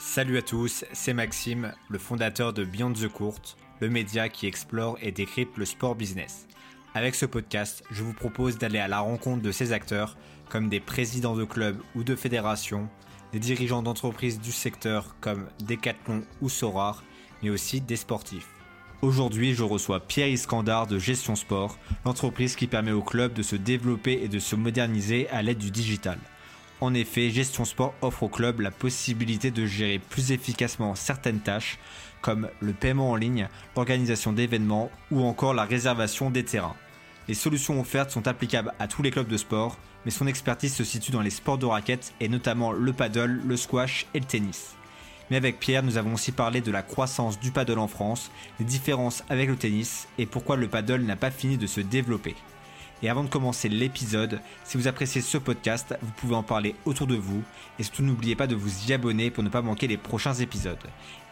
Salut à tous, c'est Maxime, le fondateur de Beyond the Court, le média qui explore et décrypte le sport business. Avec ce podcast, je vous propose d'aller à la rencontre de ces acteurs, comme des présidents de clubs ou de fédérations, des dirigeants d'entreprises du secteur comme Decathlon ou Sorar, mais aussi des sportifs. Aujourd'hui, je reçois Pierre Iskandar de Gestion Sport, l'entreprise qui permet aux clubs de se développer et de se moderniser à l'aide du digital. En effet, Gestion Sport offre au club la possibilité de gérer plus efficacement certaines tâches, comme le paiement en ligne, l'organisation d'événements ou encore la réservation des terrains. Les solutions offertes sont applicables à tous les clubs de sport, mais son expertise se situe dans les sports de raquettes et notamment le paddle, le squash et le tennis. Mais avec Pierre, nous avons aussi parlé de la croissance du paddle en France, des différences avec le tennis et pourquoi le paddle n'a pas fini de se développer. Et avant de commencer l'épisode, si vous appréciez ce podcast, vous pouvez en parler autour de vous et surtout n'oubliez pas de vous y abonner pour ne pas manquer les prochains épisodes.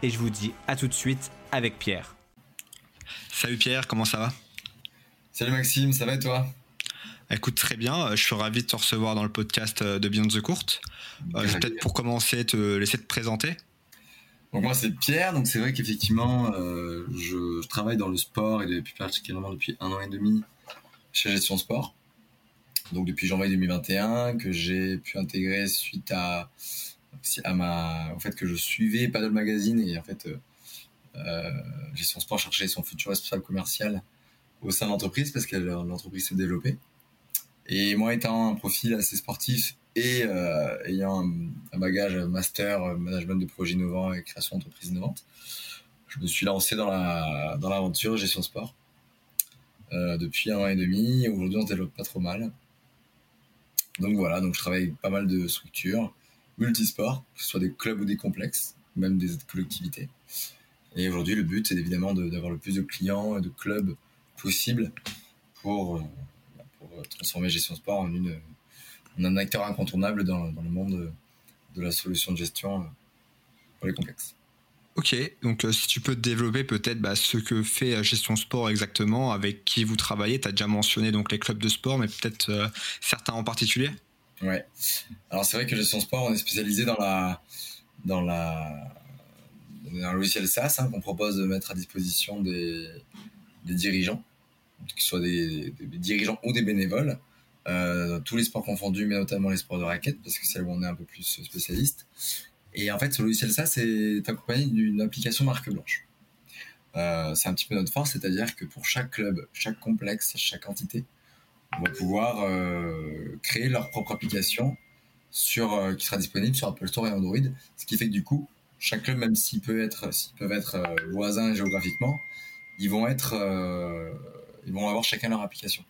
Et je vous dis à tout de suite avec Pierre. Salut Pierre, comment ça va? Salut Maxime, ça va et toi? Écoute, très bien, je suis ravi de te recevoir dans le podcast de Beyond the Court. Euh, je vais peut-être pour commencer te laisser te présenter. Donc moi c'est Pierre, donc c'est vrai qu'effectivement euh, je, je, travaille dans le sport et depuis particulièrement depuis un an et demi chez Gestion Sport. Donc depuis janvier 2021 que j'ai pu intégrer suite à, à ma, au fait que je suivais Paddle Magazine et en fait euh, euh Gestion Sport cherchait son futur responsable commercial au sein de l'entreprise parce que l'entreprise s'est développée. Et moi étant un profil assez sportif et euh, ayant un, bagage master euh, management de projets innovants et création d'entreprises innovantes, je me suis lancé dans la dans l'aventure gestion sport. Euh, depuis un an et demi. Aujourd'hui, on se développe pas trop mal. Donc voilà, donc je travaille pas mal de structures, multisports, que ce soit des clubs ou des complexes, même des collectivités. Et aujourd'hui, le but, c'est évidemment d'avoir le plus de clients et de clubs possible pour, euh, pour transformer Gestion Sport en, une, en un acteur incontournable dans, dans le monde de la solution de gestion euh, pour les complexes. Ok, donc euh, si tu peux développer peut-être bah, ce que fait euh, Gestion Sport exactement, avec qui vous travaillez. Tu as déjà mentionné donc les clubs de sport, mais peut-être euh, certains en particulier. Ouais. Alors c'est vrai que Gestion Sport, on est spécialisé dans la dans la un logiciel SaaS hein, qu'on propose de mettre à disposition des, dirigeants, qu'ils soient des, des, dirigeants ou des bénévoles, euh, tous les sports confondus, mais notamment les sports de raquettes, parce que c'est là où on est un peu plus spécialiste. Et en fait, ce logiciel ça, c'est accompagné d'une application marque blanche. Euh, c'est un petit peu notre force, c'est-à-dire que pour chaque club, chaque complexe, chaque entité, on va pouvoir euh, créer leur propre application sur, euh, qui sera disponible sur Apple Store et Android. Ce qui fait que du coup, chaque club, même s'ils peuvent être, voisins géographiquement, ils vont être, ils vont avoir chacun leur application.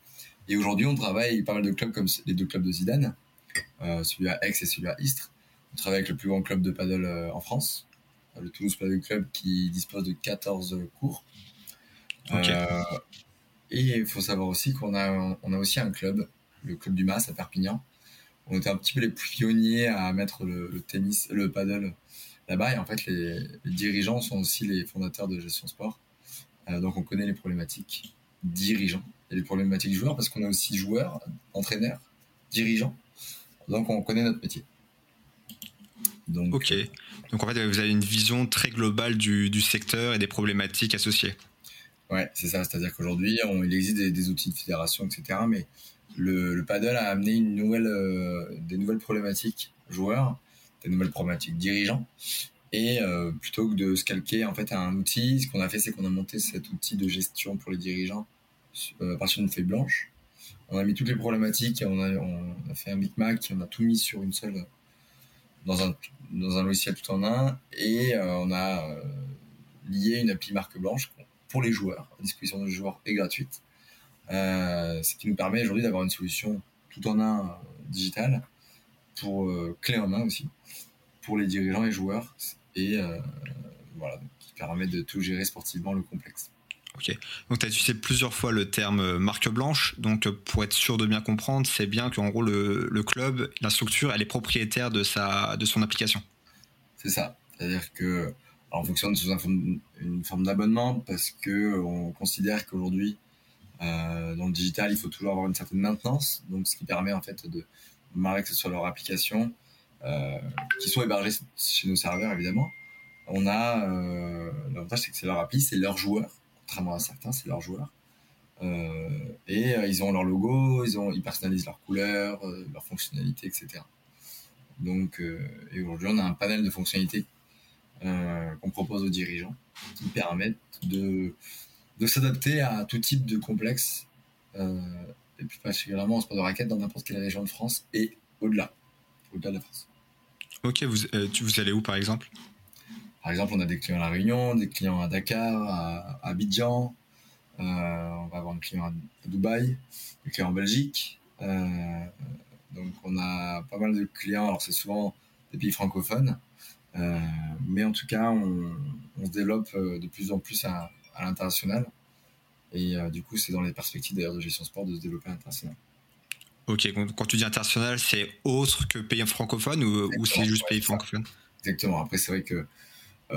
Et aujourd'hui, on travaille pas mal de clubs comme les deux clubs de Zidane, celui à Aix et celui à Istres on travaille avec le plus grand club de paddle euh, en France, euh, le Toulouse Paddle Club, qui dispose de 14 cours. Euh, et il faut savoir aussi qu'on a, on a aussi un club, le club du Mas à Perpignan. On était un petit peu les pionniers à mettre le, tennis, le paddle là-bas. Et en fait, les, dirigeants sont aussi les fondateurs de gestion sport. donc, on connaît les problématiques dirigeants et les problématiques joueurs parce qu'on a aussi joueurs, entraîneurs, dirigeants. Donc, on connaît notre métier. Donc, ok. Donc en fait, vous avez une vision très globale du, du secteur et des problématiques associées. Ouais, c'est ça. C'est-à-dire qu'aujourd'hui, il existe des, outils de fédération, etc. Mais le, le paddle a amené une nouvelle, euh, des nouvelles problématiques joueurs, des nouvelles problématiques dirigeants. Et euh, plutôt que de se calquer en fait à un outil, ce qu'on a fait, c'est qu'on a monté cet outil de gestion pour les dirigeants euh, à partir d'une feuille blanche. On a mis toutes les problématiques, on a, on a fait un micmac, on a tout mis sur une seule dans un, dans un logiciel tout en un et euh, on a euh, lié une appli marque blanche pour les joueurs, à disposition des joueurs et gratuite. Euh, ce qui nous permet aujourd'hui d'avoir une solution tout en un digital pour clé en main aussi pour les dirigeants et joueurs et voilà qui permet de tout gérer sportivement le complexe. Donc, tu as utilisé plusieurs fois le terme euh, marque blanche. Donc, euh, pour être sûr de bien comprendre, c'est bien qu'en gros, le, club, la structure, elle est propriétaire de, sa, de son application. C'est ça. C'est-à-dire que, alors, on fonctionne sous une forme d'abonnement parce que on considère qu'aujourd'hui, euh, dans le digital, il faut toujours avoir une certaine maintenance. Donc, ce qui permet en fait de marquer que ce soit leur application, qui sont hébergés chez nos serveurs évidemment. On a l'avantage c'est que c'est leur appli, c'est leurs joueurs, contrairement à certains, c'est leurs joueurs. et ils ont leur logo, ils, ont, ils personnalisent leurs couleurs, leurs fonctionnalités, etc. Donc, et aujourd'hui, on a un panel de fonctionnalités qu'on propose aux dirigeants qui permettent de, de s'adapter à tout type de complexe, euh, et puis particulièrement en sport de raquette dans n'importe quelle région de France et au-delà, au-delà de la France. Ok, vous, euh, vous allez où par exemple? Par exemple, on a des clients à La Réunion, des clients à Dakar, à, Abidjan, euh, on va avoir un client à, Dubaï, des clients en Belgique. donc on a pas mal de clients, alors c'est souvent des pays francophones, mais en tout cas, on, on se développe de plus en plus à, à l'international. Et euh, du coup, c'est dans les perspectives d'ailleurs de gestion sport de se développer à l'international. Ok, quand tu dis international, c'est autre que pays francophone ou, ou c'est juste pays francophone? Exactement. Après, c'est vrai que euh,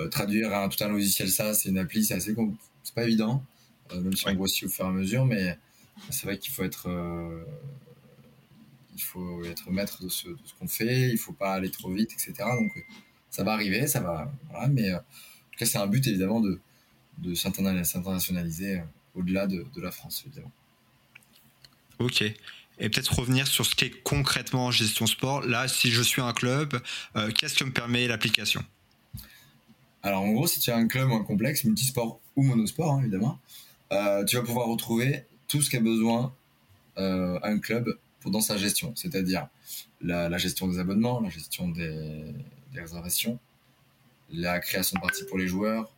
traduire un, tout un logiciel ça, c'est une appli, c'est assez c'est pas évident, euh, même si on grossit au fur et à mesure, mais c'est vrai qu'il faut être il faut être maître de ce, de ce qu'on fait, il faut pas aller trop vite, etc. Donc ça va arriver, ça va, voilà, mais en tout cas c'est un but évidemment de de s'internationaliser euh, au-delà de, la France, évidemment. Ok. Et peut-être revenir sur ce qu'est concrètement gestion sport. Là, si je suis un club, euh, qu'est-ce que me permet l'application? Alors, en gros, si tu as un club ou un complexe, multisport ou monosport, hein, évidemment, euh, tu vas pouvoir retrouver tout ce qu'a besoin un club pour dans sa gestion, c'est-à-dire la, gestion des abonnements, la gestion des, réservations, la création de parties pour les joueurs,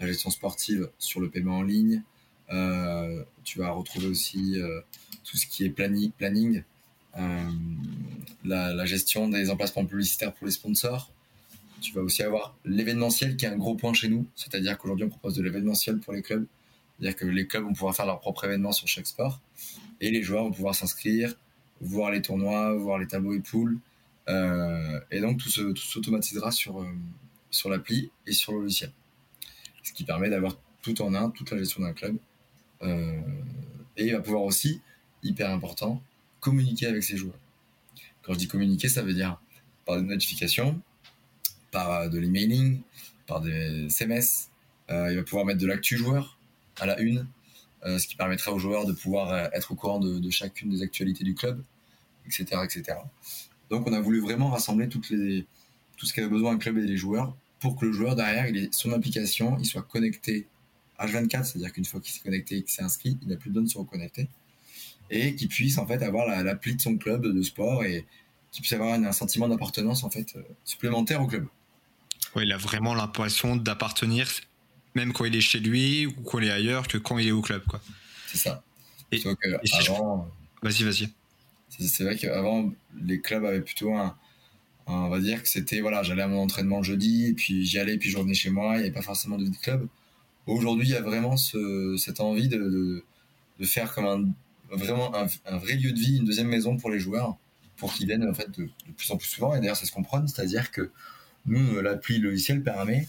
la gestion sportive sur le paiement en ligne. Euh, tu vas retrouver aussi euh, tout ce qui est planning, euh, la, gestion des emplacements publicitaires pour les sponsors. Tu vas aussi avoir l'événementiel qui est un gros point chez nous, c'est-à-dire qu'aujourd'hui on propose de l'événementiel pour les clubs, c'est-à-dire que les clubs vont pouvoir faire leur propre événement sur chaque sport. Et les joueurs vont pouvoir s'inscrire, voir les tournois, voir les tableaux et poules, et donc tout s'automatisera sur sur l'appli et sur le logiciel. Ce qui permet d'avoir tout en un, toute la gestion d'un club. Euh, et il va pouvoir aussi, hyper important, communiquer avec ses joueurs. Quand je dis communiquer, ça veut dire par des notifications, par euh, de l'emailing, par des SMS. Euh, il va pouvoir mettre de l'actu joueur à la une, ce qui permettra aux joueurs de pouvoir être au courant de, chacune des actualités du club, etc., etc. Donc on a voulu vraiment rassembler tout ce qu'avait besoin un club et les joueurs pour que le joueur derrière, son application, il soit connecté H24, c'est-à-dire qu'une fois qu'il s'est connecté et qu'il s'est inscrit, il n'a plus besoin de se reconnecter. Et qu'il puisse en fait avoir l'appli de son club de sport et qu'il puisse avoir un, sentiment d'appartenance en fait euh, supplémentaire au club. Oui, il a vraiment l'impression d'appartenir, même quand il est chez lui ou quand il est ailleurs, que quand il est au club. quoi. C'est ça. Et, avant... Vas-y, vas-y. C'est vrai qu'avant, les clubs avaient plutôt un, on va dire que c'était voilà, j'allais à mon entraînement le jeudi, et puis j'y allais, puis je revenais chez moi, il n'y avait pas forcément de vie de club. Aujourd'hui, il y a vraiment ce, cette envie de, de, faire comme un, vraiment un, vrai lieu de vie, une deuxième maison pour les joueurs, pour qu'ils viennent en fait de, plus en plus souvent. Et d'ailleurs, ça se comprend, c'est-à-dire que nous, l'appli logiciel permet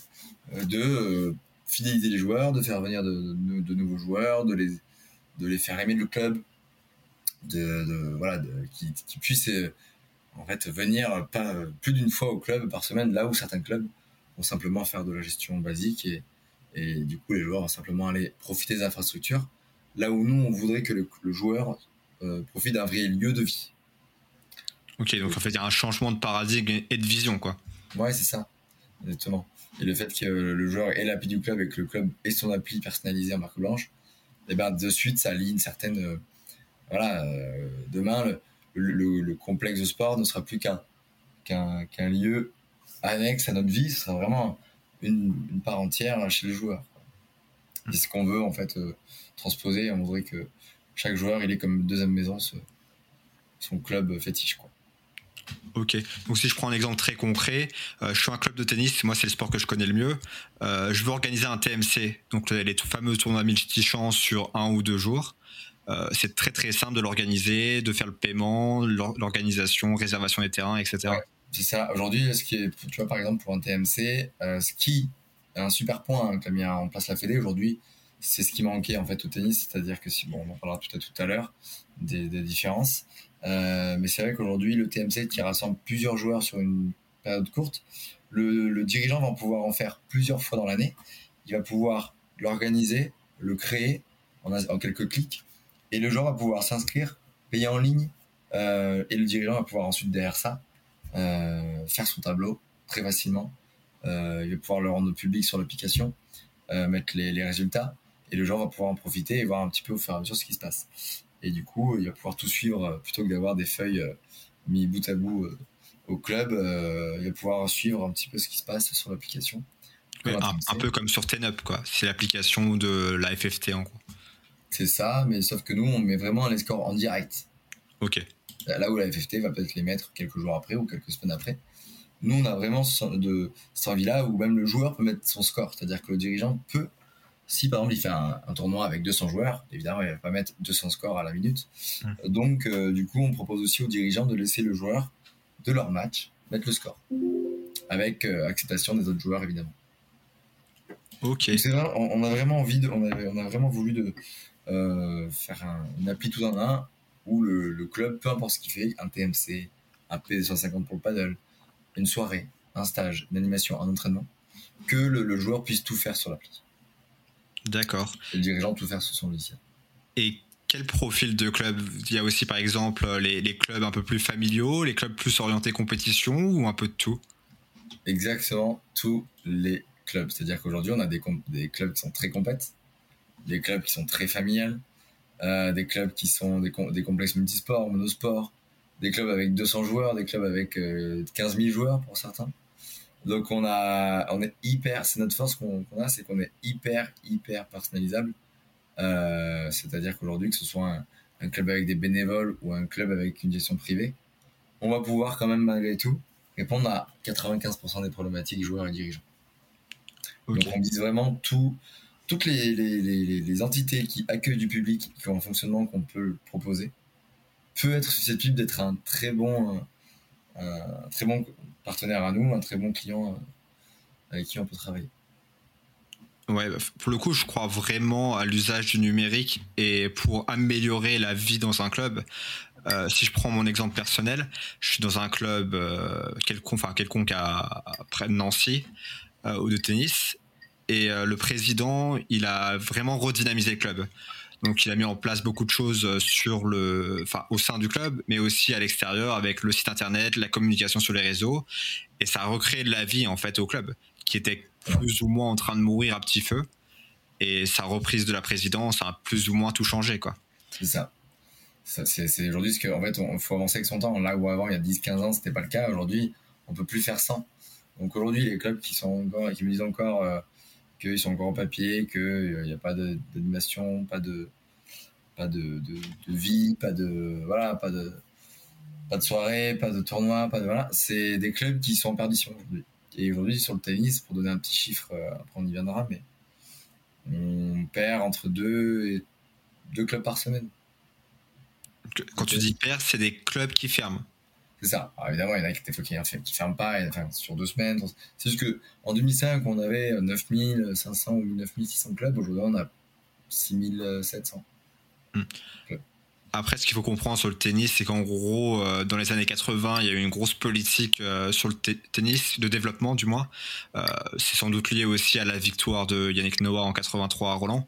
euh, de euh, fidéliser les joueurs, de faire venir de, nouveaux joueurs, de les, de les faire aimer le club, de, voilà, qu'ils qui puissent euh, en fait venir pas plus d'une fois au club par semaine, là où certains clubs vont simplement faire de la gestion basique et, et du coup les joueurs vont simplement aller profiter des infrastructures, là où nous on voudrait que le, joueur euh, profite d'un vrai lieu de vie. Ok, donc en fait il y a un changement de paradigme et de vision quoi. Ouais, c'est ça, exactement. Et le fait que le joueur ait l'appli du club et que le club ait son appli personnalisé en marque blanche, et eh ben de suite ça lie une certaine. Euh, voilà, euh, demain, le, le, complexe de sport ne sera plus qu'un qu'un lieu annexe à notre vie, ce sera vraiment une, part entière chez les joueurs. C'est ce qu'on veut en fait euh, transposer. On voudrait que chaque joueur il est comme une deuxième maison, son club fétiche. Quoi. Ok, donc si je prends un exemple très concret, euh, je suis un club de tennis, moi c'est le sport que je connais le mieux. Euh, je veux organiser un TMC, donc les fameux tournois multi-chances sur un ou deux jours. Euh, c'est très très simple de l'organiser, de faire le paiement, l'organisation, réservation des terrains, etc. c'est ça. Aujourd'hui, ce qui tu vois, par exemple, pour un TMC, ce qui est un super point hein, qu'a mis en place la Fédé aujourd'hui, c'est ce qui manquait en fait au tennis, c'est-à-dire que si bon, on en parlera tout à tout à l'heure des, différences, mais c'est vrai qu'aujourd'hui, le TMC qui rassemble plusieurs joueurs sur une période courte, le, dirigeant va pouvoir en faire plusieurs fois dans l'année. Il va pouvoir l'organiser, le créer en, quelques clics, et le joueur va pouvoir s'inscrire, payer en ligne, euh, et le dirigeant va pouvoir ensuite derrière ça euh, faire son tableau très facilement. Euh, il va pouvoir le rendre public sur l'application, mettre les, résultats, et le joueur va pouvoir en profiter et voir un petit peu au fur et à mesure ce qui se passe. Et du coup, il va pouvoir tout suivre plutôt que d'avoir des feuilles mis bout à bout au club, euh, il va pouvoir suivre un petit peu ce qui se passe sur l'application. un, peu comme sur TenUp, quoi. C'est l'application de la FFT en gros. C'est ça, mais sauf que nous, on met vraiment les scores en direct. Ok. Là où la FFT va peut-être les mettre quelques jours après ou quelques semaines après. Nous, on a vraiment de, cette envie-là où même le joueur peut mettre son score. C'est-à-dire que le dirigeant peut, si par exemple il fait un, tournoi avec 200 joueurs, évidemment, il ne va pas mettre 200 scores à la minute. Hum. Donc, euh, du coup, on propose aussi au dirigeant de laisser le joueur de leur match mettre le score. Avec euh, acceptation des autres joueurs, évidemment. Ok. on, a vraiment envie de, on, on a vraiment voulu de euh, faire un, une appli tout en un où le, club, peu importe ce qu'il fait, un TMC, un P250 pour le paddle, une soirée, un stage, une animation, un entraînement, que le, joueur puisse tout faire sur l'appli. D'accord. Le dirigeant tout faire sur son logiciel. Et quel profil de club? Il y a aussi par exemple les, clubs un peu plus familiaux, les clubs plus orientés compétition ou un peu de tout? Exactement, tous les clubs. C'est-à-dire qu'aujourd'hui, on a des, des, clubs qui sont très compétents, des clubs qui sont très familiales, euh, des clubs qui sont des, des complexes multisports, monosports, des clubs avec 200 joueurs, des clubs avec 15 euh, 000 joueurs pour certains. Donc on a, on est hyper, c'est notre force qu'on a, c'est qu'on est hyper, hyper personnalisable. Euh, c'est-à-dire qu'aujourd'hui, que ce soit un, club avec des bénévoles ou un club avec une gestion privée, on va pouvoir quand même malgré tout répondre à 95% des problématiques joueurs et dirigeants. Donc on vise vraiment tout, toutes les, les, entités qui accueillent du public, qui ont un fonctionnement qu'on peut proposer, peut être susceptible d'être un très bon, un très bon partenaire à nous, un très bon client euh, avec qui on peut travailler. Ouais, bah, pour le coup, je crois vraiment à l'usage du numérique et pour améliorer la vie dans un club. Euh, si je prends mon exemple personnel, je suis dans un club euh, quelconque, enfin quelconque à, près de Nancy euh, ou de tennis, et le président, il a vraiment redynamisé le club. Donc, il a mis en place beaucoup de choses sur le, enfin, au sein du club, mais aussi à l'extérieur avec le site internet, la communication sur les réseaux, et ça a recréé de la vie en fait au club, qui était plus ou moins en train de mourir à petit feu. Et sa reprise de la présidence a plus ou moins tout changé, quoi. C'est ça. c'est aujourd'hui ce qu'en fait, faut avancer avec son temps. Là où avant, il y a 10-15 ans, c'était pas le cas. Aujourd'hui, on peut plus faire sans. Donc aujourd'hui, les clubs qui sont encore, qui me disent encore euh, qu'ils sont encore en papier, qu'il n'y euh, a pas d'animation, pas de, pas de, de, vie, pas de, voilà, pas de, pas de soirée, pas de tournoi, pas de, voilà. C'est des clubs qui sont en perdition aujourd'hui. Et aujourd'hui, sur le tennis, pour donner un petit chiffre, euh, après on y viendra, mais on perd entre deux et deux clubs par semaine. Quand tu dis perd, c'est des clubs qui ferment. C'est ça. Alors évidemment, il y en a qui, ferment pas enfin, sur deux semaines. C'est juste qu'en 2005, on avait 9500 ou 9600 clubs. Aujourd'hui, on a 6700. Hmm. Après, ce qu'il faut comprendre sur le tennis, c'est qu'en gros, euh, dans les années 80, il y a eu une grosse politique euh, sur le tennis, de développement du moins. Euh, c'est sans doute lié aussi à la victoire de Yannick Noah en 83 à Roland.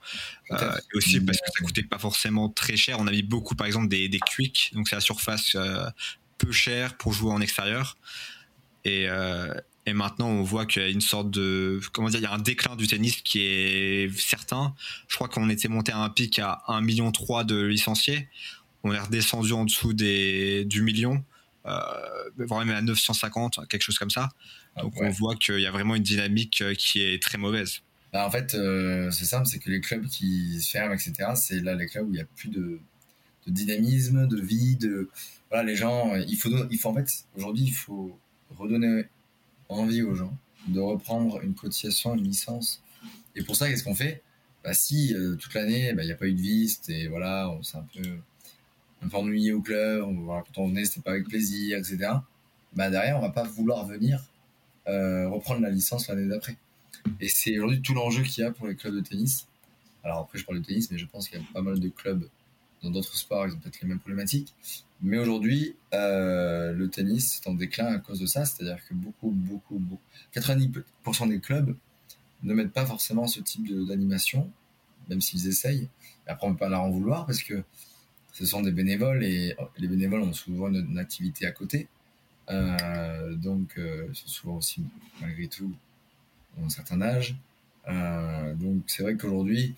et aussi parce que ça coûtait pas forcément très cher. On a mis beaucoup, par exemple, des, des quicks, donc c'est la surface peu cher pour jouer en extérieur. Et, et maintenant, on voit qu'il y a une sorte de, comment dire, il y a un déclin du tennis qui est certain. Je crois qu'on était monté à un pic à 1,3 million de licenciés. On est redescendu en dessous des, du million, euh, voire même à 950, quelque chose comme ça. Ah Donc on voit qu'il y a vraiment une dynamique euh, qui est très mauvaise. Bah, en fait, euh, c'est simple, c'est que les clubs qui se ferment, etc., c'est là les clubs où il n'y a plus de, dynamisme, de vie, de voilà les gens. Il faut, il faut en fait aujourd'hui, il faut redonner envie aux gens de reprendre une cotisation, une licence. Et pour ça, qu'est-ce qu'on fait? Bah, Si euh, toute l'année, bah, il n'y a pas eu de viste et voilà, on s'est un peu, un peu ennuyé au club, quand on venait, c'était pas avec plaisir, etc. Bah, derrière, on va pas vouloir venir euh, reprendre la licence l'année d'après. Et c'est aujourd'hui tout l'enjeu qu'il y a pour les clubs de tennis. Alors après, je parle de tennis, mais je pense qu'il y a pas mal de clubs dans d'autres sports, ils ont peut-être les mêmes problématiques. Mais aujourd'hui, euh, le tennis est en déclin à cause de ça. C'est-à-dire que beaucoup, beaucoup, beaucoup, 90% des clubs ne mettent pas forcément ce type d'animation, même s'ils essayent. Et après, on ne peut pas leur en vouloir parce que ce sont des bénévoles et les bénévoles ont souvent une, activité à côté. Euh, donc, euh, ils sont souvent aussi, malgré tout, un certain âge. Euh, donc, c'est vrai qu'aujourd'hui,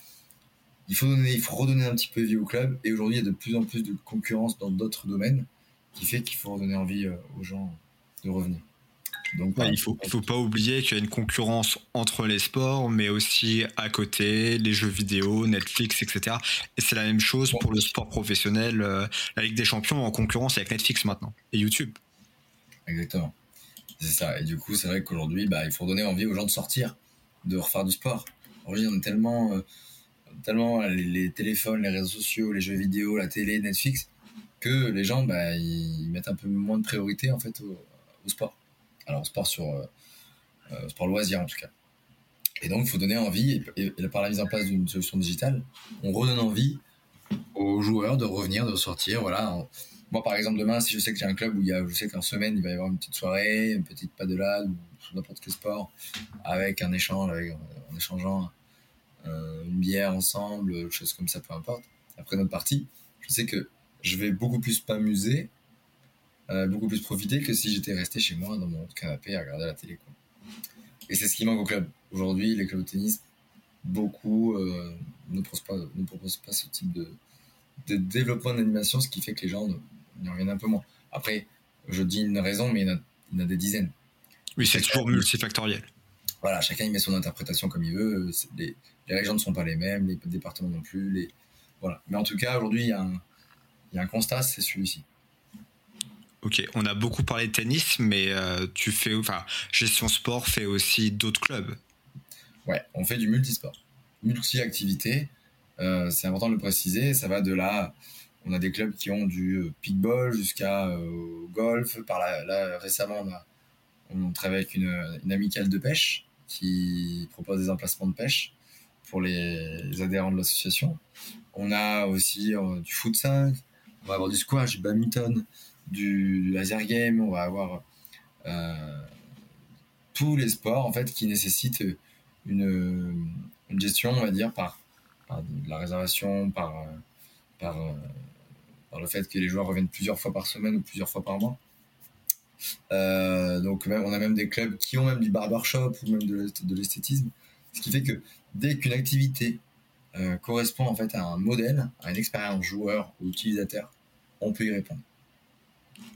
il faut, donner, il faut redonner un petit peu de vie au club. Et aujourd'hui, il y a de plus en plus de concurrence dans d'autres domaines qui fait qu'il faut redonner envie aux gens de revenir. Donc, il faut, faut pas oublier qu'il y a une concurrence entre les sports, mais aussi à côté, les jeux vidéo, Netflix, etc. Et c'est la même chose pour le sport professionnel. la Ligue des Champions en concurrence avec Netflix maintenant et YouTube. Exactement. C'est ça. Et du coup, c'est vrai qu'aujourd'hui, bah, il faut donner envie aux gens de sortir, de refaire du sport. Aujourd'hui, on est tellement, euh, tellement les, téléphones, les réseaux sociaux, les jeux vidéo, la télé, Netflix, que les gens, bah, ils mettent un peu moins de priorité en fait au, sport. Alors, au sport sur euh, euh, sport loisir en tout cas. Et donc, il faut donner envie, et, par la mise en place d'une solution digitale, on redonne envie aux joueurs de revenir, de sortir. Voilà. Moi, par exemple, demain, si je sais que j'ai un club où il y a, je sais qu'en semaine, il va y avoir une petite soirée, une petite padelade ou n'importe quel sport, avec un échange, en échangeant une bière ensemble, choses comme ça, peu importe. Après notre partie, je sais que je vais beaucoup plus m'amuser, euh, beaucoup plus profiter que si j'étais resté chez moi dans mon canapé à regarder la télé. Et c'est ce qui manque au club. Aujourd'hui, les clubs de tennis, beaucoup euh, ne, proposent pas, ne proposent pas ce type de, de développement d'animation, ce qui fait que les gens il y en a un peu moins. Après, je dis une raison, mais il y en a, des dizaines. Oui, c'est toujours multifactoriel. Voilà, chacun y met son interprétation comme il veut. Les, régions ne sont pas les mêmes, les départements non plus. Les, voilà. Mais en tout cas, aujourd'hui, il y, a un, constat, c'est celui-ci. Ok, on a beaucoup parlé de tennis, mais euh, tu fais, enfin, Gestion Sport fait aussi d'autres clubs. Ouais, on fait du multisport, multi-activité. Euh, c'est important de le préciser. Ça va de là on a des clubs qui ont du euh, pickball jusqu'à euh, golf. Par là, récemment, on, travaille avec une, amicale de pêche qui propose des emplacements de pêche pour les, adhérents de l'association. On a aussi euh, du foot 5, on va avoir du squash, badminton, du, laser game, on va avoir tous les sports en fait qui nécessitent une, gestion, on va dire, par, la réservation, par, par par le fait que les joueurs reviennent plusieurs fois par semaine ou plusieurs fois par mois. Euh, donc même, on a même des clubs qui ont même du barbershop ou même de l'esthétisme, ce qui fait que dès qu'une activité euh, correspond en fait à un modèle, à une expérience joueur ou utilisateur, on peut y répondre.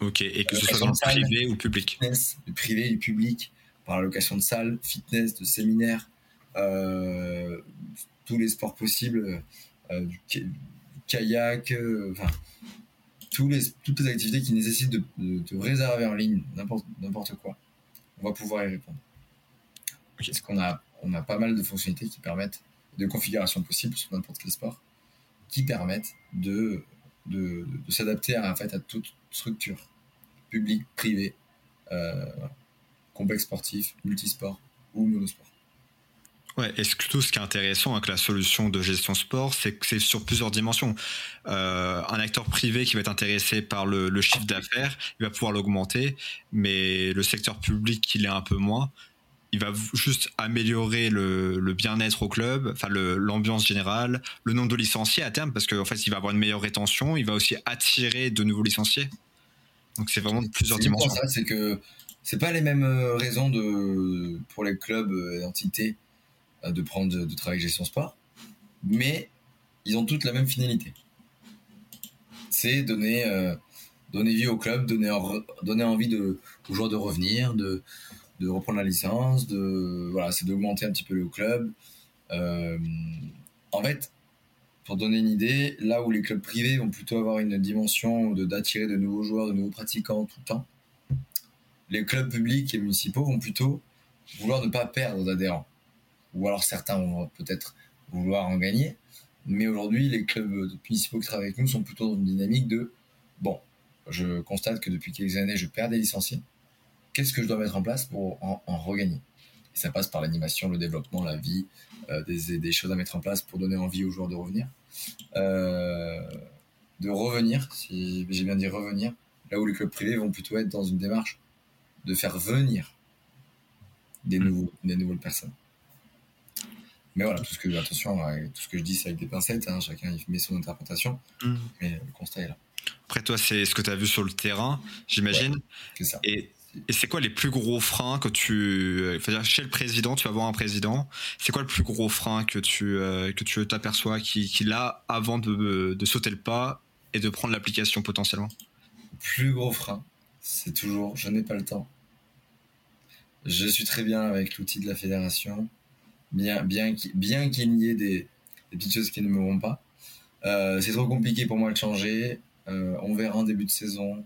Ok, et que ce soit dans le privé ou public fitness, Du privé, du public, par la location de salles, fitness, de séminaires, euh, tous les sports possibles, du, kayak, enfin tous les, toutes les activités qui nécessitent de, réserver en ligne n'importe quoi, on va pouvoir y répondre. Parce qu'on a, on a pas mal de fonctionnalités qui permettent de configuration possible sur n'importe quel sport, qui permettent de, de, s'adapter à, en fait, à toute structure, publique, privée, euh, complexe sportif, multisport ou monosport. Ouais, et tout ce qui est intéressant avec la solution de gestion sport, c'est que c'est sur plusieurs dimensions. Euh, un acteur privé qui va être intéressé par le, chiffre d'affaires, il va pouvoir l'augmenter, mais le secteur public qui l'est un peu moins, il va juste améliorer le, bien-être au club, enfin l'ambiance générale, le nombre de licenciés à terme, parce qu'en fait, il va avoir une meilleure rétention, il va aussi attirer de nouveaux licenciés. Donc c'est vraiment de plusieurs dimensions. C'est que c'est pas les mêmes euh, raisons de pour les clubs et euh, entités euh, de prendre de, travailler gestion sport, mais ils ont toutes la même finalité. C'est donner, euh, donner vie au club, donner, donner envie de, aux joueurs de revenir, de, de reprendre la licence, de voilà, c'est d'augmenter un petit peu le club. Euh, en fait, pour donner une idée, là où les clubs privés vont plutôt avoir une dimension de d'attirer de nouveaux joueurs, de nouveaux pratiquants tout le temps, les clubs publics et municipaux vont plutôt vouloir ne pas perdre d'adhérents ou alors certains vont peut-être vouloir en gagner. Mais aujourd'hui, les clubs municipaux qui travaillent avec nous sont plutôt dans une dynamique de bon, je constate que depuis quelques années, je perds des licenciés. Qu'est-ce que je dois mettre en place pour en, regagner? Et ça passe par l'animation, le développement, la vie, euh, des, des, choses à mettre en place pour donner envie aux joueurs de revenir. Euh, de revenir, si j'ai bien dit revenir, là où les clubs privés vont plutôt être dans une démarche de faire venir des, nouveaux, des nouvelles personnes. Mais voilà, tout ce que, attention, tout ce que je dis, c'est avec des pincettes, hein, chacun il met son interprétation, mm. mais le constat est là. Après, toi, c'est ce que tu as vu sur le terrain, j'imagine. c'est ça. Et, et c'est quoi les plus gros freins que tu. Enfin, chez le président, tu vas voir un président. C'est quoi le plus gros frein que tu euh, que tu t'aperçois qu'il a avant de, de, sauter le pas et de prendre l'application potentiellement? Le plus gros frein, c'est toujours je n'ai pas le temps. Je suis très bien avec l'outil de la fédération bien, bien, bien qu'il y ait des, petites choses qui ne me vont pas. Euh, c'est trop compliqué pour moi de changer. Euh, on verra en début de saison.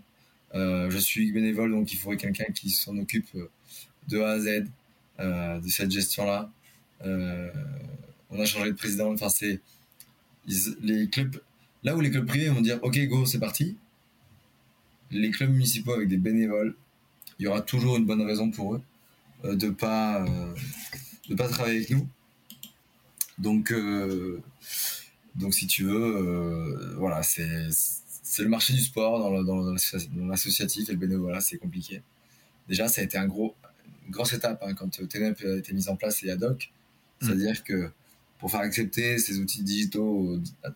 Euh, je suis bénévole, donc il faudrait quelqu'un qui s'en occupe de A à Z de cette gestion-là. on a changé de président. Enfin, c'est les clubs. Là où les clubs privés vont dire OK, go, c'est parti. Les clubs municipaux avec des bénévoles, il y aura toujours une bonne raison pour eux de pas de pas travailler avec nous. Donc, euh, donc si tu veux, euh, voilà, c'est c'est le marché du sport dans, dans, l'associatif et le bénévolat, c'est compliqué. Déjà, ça a été un gros, une grosse étape hein, quand TNEP a été mise en place et ad hoc. Mm. C'est-à-dire que pour faire accepter ces outils digitaux à,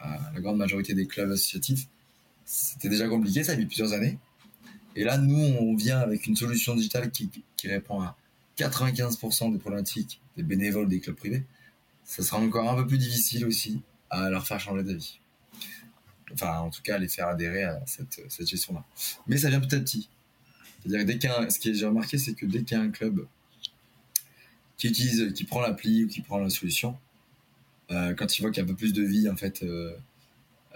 à, la grande majorité des clubs associatifs, c'était déjà compliqué, ça a mis plusieurs années. Et là, nous, on vient avec une solution digitale qui, qui répond à 95% des problématiques des bénévoles des clubs privés, ça sera encore un peu plus difficile aussi à leur faire changer d'avis. Enfin, en tout cas, les faire adhérer à cette, cette gestion-là. Mais ça vient petit à petit. C'est-à-dire dès qu'un, ce que j'ai remarqué, c'est que dès qu'il y a un club qui utilise, qui prend l'appli ou qui prend la solution, euh, quand il voit qu'il y a un peu plus de vie en fait euh,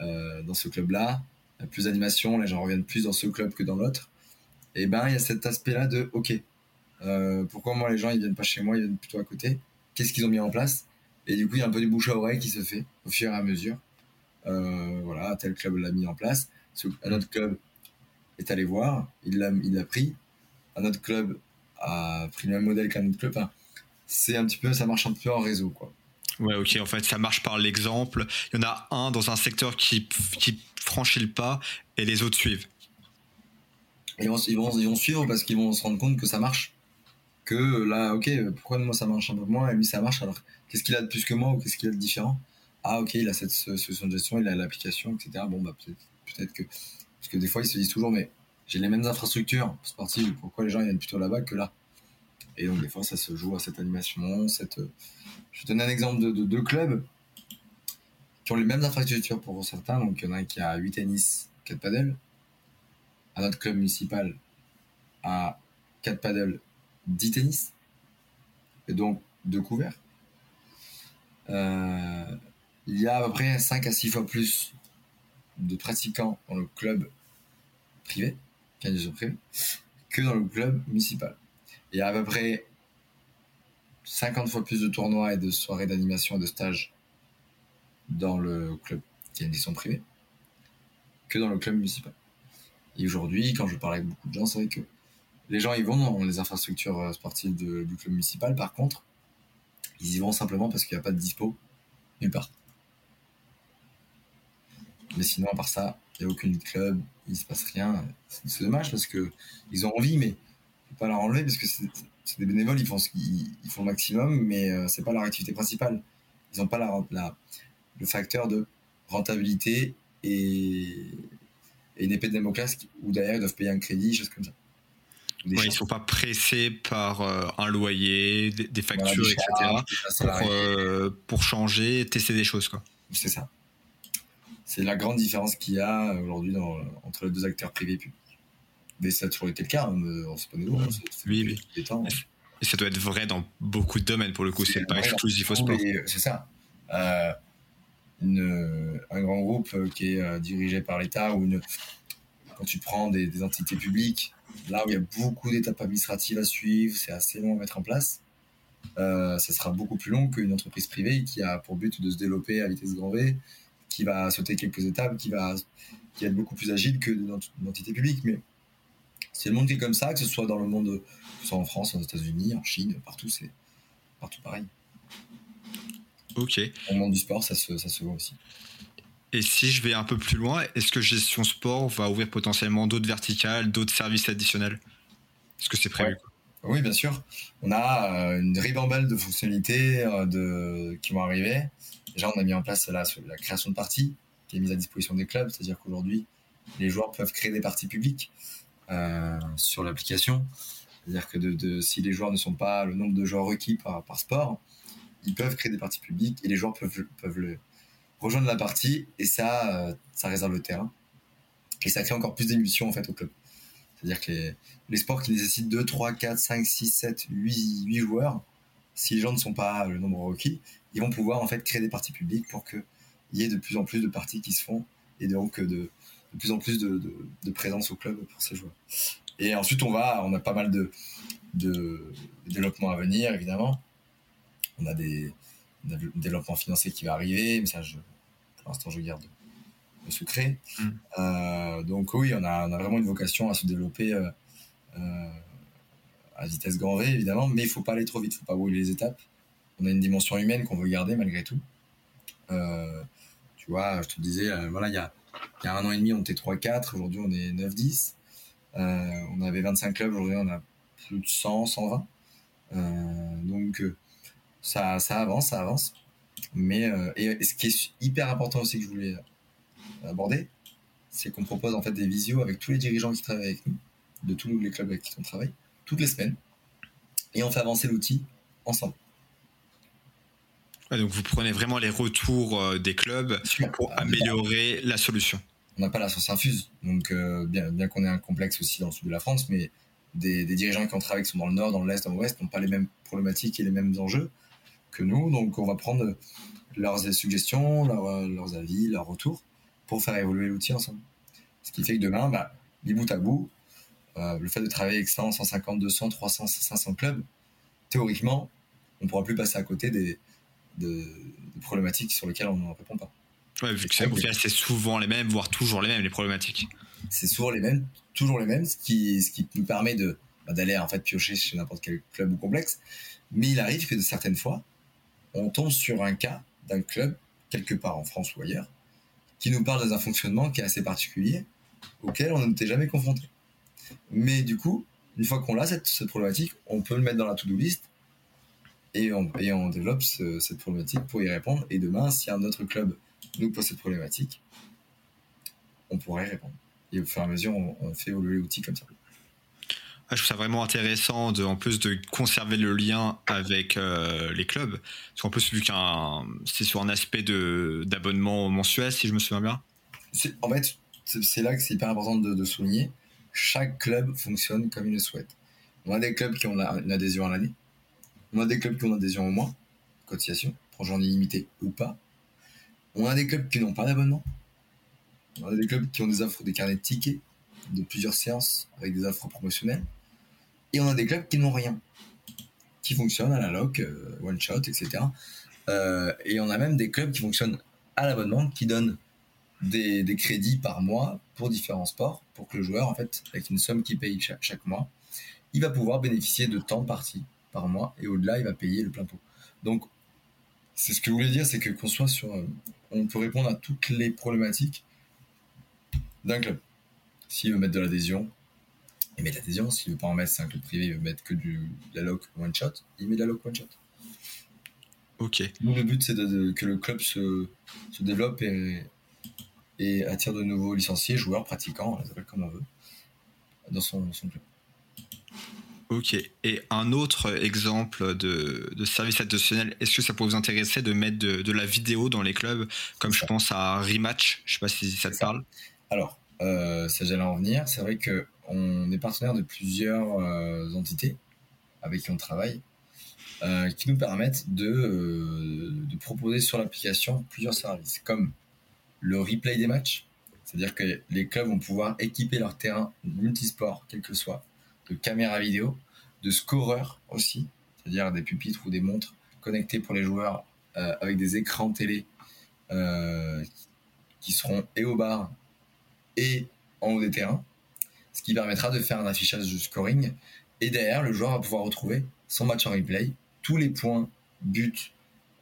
euh, dans ce club-là, plus d'animation, les gens reviennent plus dans ce club que dans l'autre. Et ben, il y a cet aspect-là de, ok, pourquoi moi les gens ils viennent pas chez moi, ils viennent plutôt à côté? Qu'est-ce qu'ils ont mis en place? Et du coup, il y a un peu du bouche à oreille qui se fait au fur et à mesure. Euh, voilà, tel club l'a mis en place. Un autre club est allé voir, il l'a, il l'a pris. Un autre club a pris le même modèle qu'un autre club. Enfin, c'est un petit peu, ça marche un peu en réseau, quoi. Ouais, ok. En fait, ça marche par l'exemple. Il y en a un dans un secteur qui, qui franchit le pas et les autres suivent. ils, vont, ils, vont, ils vont suivre parce qu'ils vont se rendre compte que ça marche que là, ok, pourquoi moi ça marche un peu moins et lui ça marche alors qu'est-ce qu'il a de plus que moi ou qu'est-ce qu'il a de différent? Ah, ok, il a cette solution de gestion, il a l'application, etc. Bon, bah peut-être peut que. Parce que des fois, ils se disent toujours, mais j'ai les mêmes infrastructures sportives, pourquoi les gens viennent plutôt là-bas que là? Et donc, des fois, ça se joue à cette animation. Cette... Je vais te donner un exemple de, deux clubs qui ont les mêmes infrastructures pour certains. Donc, il y en a un qui a 8 tennis, 4 paddles. Un autre club municipal a 4 paddles 10 tennis, et donc deux couverts. Euh, il y a à peu près 5 à 6 fois plus de pratiquants dans le club privé, privé, que dans le club municipal. Il y a à peu près 50 fois plus de tournois et de soirées d'animation et de stages dans le club qui a une privée que dans le club municipal. Et aujourd'hui, quand je parle avec beaucoup de gens, c'est vrai que les gens y vont dans les infrastructures euh, sportives du club municipal. Par contre, ils y vont simplement parce qu'il n'y a pas de dispo nulle part. Mais sinon, à part ça, il n'y a aucun club, il ne se passe rien. C'est dommage parce que ils ont envie, mais il ne faut pas leur enlever parce que c'est des bénévoles, ils font, ce ils font le maximum, mais euh, ce n'est pas leur activité principale. Ils n'ont pas la, le facteur de rentabilité et, et une épée de démoclase où derrière ils doivent payer un crédit, choses comme ça ils ne sont pas pressés par euh, un loyer, des, factures, etc. Pour, euh, pour, changer, tester des choses. C'est ça. C'est la grande différence qu'il y a aujourd'hui entre les deux acteurs privés et publics. Mais ça a toujours été le cas, on hein, se pas nous. Oui, oui. Et ça doit être vrai dans beaucoup de domaines pour le coup, c'est pas exclusif au sport. C'est ça. Euh, un grand groupe qui est dirigé par l'État ou une, quand tu prends des, des entités publiques là où il y a beaucoup d'étapes administratives à suivre, c'est assez long à mettre en place. Euh, ça sera beaucoup plus long qu'une entreprise privée qui a pour but de se développer à vitesse grand V, qui va sauter quelques étapes, qui va qui être beaucoup plus agile que une entité publique. Mais c'est le monde qui est comme ça, que ce soit dans le monde, que ce soit en France, aux États-Unis, en Chine, partout, c'est partout pareil. Ok. Dans le monde du sport, ça se, ça se voit aussi. Et si je vais un peu plus loin, est-ce que Gestion Sport va ouvrir potentiellement d'autres verticales, d'autres services additionnels? Est-ce que c'est prévu Oui, bien sûr. On a euh, une ribambelle de fonctionnalités euh, de... qui vont arriver. Déjà, on a mis en place la, création de parties qui est mise à disposition des clubs, c'est-à-dire qu'aujourd'hui, les joueurs peuvent créer des parties publiques euh, sur l'application. C'est-à-dire que de, si les joueurs ne sont pas le nombre de joueurs requis par, sport, ils peuvent créer des parties publiques et les joueurs peuvent, peuvent le, rejoindre la partie et ça, euh, ça réserve le terrain. Et ça crée encore plus d'émulsion en fait au club. C'est-à-dire que les, les, sports qui nécessitent 2, 3, 4, 5, 6, 7, 8, 8 joueurs, si les gens ne sont pas le nombre requis, ils vont pouvoir en fait créer des parties publiques pour qu'il y ait de plus en plus de parties qui se font et donc de, de plus en plus de, de, présence au club pour ces joueurs. Et ensuite, on va, on a pas mal de, de développements à venir, évidemment. On a des, développement financier qui va arriver, mais ça, je, pour l'instant, je garde le secret. Mm. Euh, donc oui, on a, on a, vraiment une vocation à se développer euh, euh, à vitesse grand V, évidemment, mais il faut pas aller trop vite, il faut pas brûler les étapes. On a une dimension humaine qu'on veut garder malgré tout. tu vois, je te disais, voilà, il y a, y a, un an et demi, on était 3-4, aujourd'hui on est 9-10. on avait 25 clubs, aujourd'hui on a plus de 100, 120. donc ça, ça avance, ça avance. Mais euh, et ce qui est hyper important aussi que je voulais euh, aborder, c'est qu'on propose en fait des visios avec tous les dirigeants qui travaillent avec nous, de tous les clubs avec qui on travaille, toutes les semaines, et on fait avancer l'outil ensemble. Donc vous prenez vraiment les retours euh, des clubs pour améliorer la solution. On n'a pas la source infuse, donc bien, bien qu'on ait un complexe aussi dans le sud de la France, mais des, des dirigeants qui ont travaillé qui sont dans le nord, dans l'est, dans l'ouest n'ont pas les mêmes problématiques et les mêmes enjeux que nous. Donc, on va prendre leurs suggestions, leurs, avis, leurs retours pour faire évoluer l'outil ensemble. Ce qui fait que demain, bah, bout à bout, euh, le fait de travailler avec 100, 150, 200, 300, 500 clubs, théoriquement, on ne pourra plus passer à côté des, problématiques sur lesquelles on ne répond pas. Ouais, vu que c'est souvent les mêmes, voire toujours les mêmes, les problématiques. C'est souvent les mêmes, toujours les mêmes, ce qui, ce qui nous permet de bah, d'aller en fait piocher chez n'importe quel club ou complexe. Mais il arrive que de certaines fois, on tombe sur un cas d'un club, quelque part en France ou ailleurs, qui nous parle d'un fonctionnement qui est assez particulier, auquel on n'était jamais confronté. Mais du coup, une fois qu'on a cette, problématique, on peut le mettre dans la to-do list et on, on développe cette problématique pour y répondre. Et demain, si un autre club nous pose cette problématique, on pourrait y répondre. Et au fur et à mesure, on, on fait évoluer l'outil comme ça. Ah, je trouve ça vraiment intéressant, de, en plus de conserver le lien avec euh, les clubs. Parce qu'en plus, vu qu'un c'est sur un aspect d'abonnement mensuel, si je me souviens bien. En fait, c'est là que c'est hyper important de, souligner. Chaque club fonctionne comme il le souhaite. On a des clubs qui ont une adhésion à l'année. On a des clubs qui ont adhésion au mois, cotisation, pour journée limitée ou pas. On a des clubs qui n'ont pas d'abonnement. On a des clubs qui ont des offres, des carnets de tickets de plusieurs séances avec des offres promotionnelles. Et on a des clubs qui n'ont rien, qui fonctionnent à la loc, euh, one shot, etc. Euh, et on a même des clubs qui fonctionnent à l'abonnement, qui donnent des, crédits par mois pour différents sports, pour que le joueur, en fait, avec une somme qu'il paye chaque, mois, il va pouvoir bénéficier de temps parties par mois, et au-delà, il va payer le plein pot. Donc, c'est ce que je voulais dire, c'est que qu'on soit sur, euh, on peut répondre à toutes les problématiques d'un club. S'il veut mettre de l'adhésion, il met de l'adhésion. S'il veut pas en mettre, c'est un club privé, il veut mettre que du, de la loc one shot, il met de la loc one shot. Ok. Nous, le but, c'est que le club se, se développe et, et, attire de nouveaux licenciés, joueurs, pratiquants, on les appelle comme on veut, dans son, son club. Ok. Et un autre exemple de, de service additionnel, est-ce que ça pourrait vous intéresser de mettre de, de la vidéo dans les clubs, comme je pense à Rematch? Je sais pas si ça te parle. Alors, euh, ça j'allais en venir. C'est vrai que on est partenaire de plusieurs euh, entités avec qui on travaille, euh, qui nous permettent de, de proposer sur l'application plusieurs services, comme le replay des matchs, c'est-à-dire que les clubs vont pouvoir équiper leur terrain multisport, quel que soit, de caméras vidéo, de scoreurs aussi, c'est-à-dire des pupitres ou des montres connectées pour les joueurs avec des écrans télé qui seront et au bar et en haut des terrains ce qui permettra de faire un affichage de scoring. Et derrière, le joueur va pouvoir retrouver son match en replay, tous les points, buts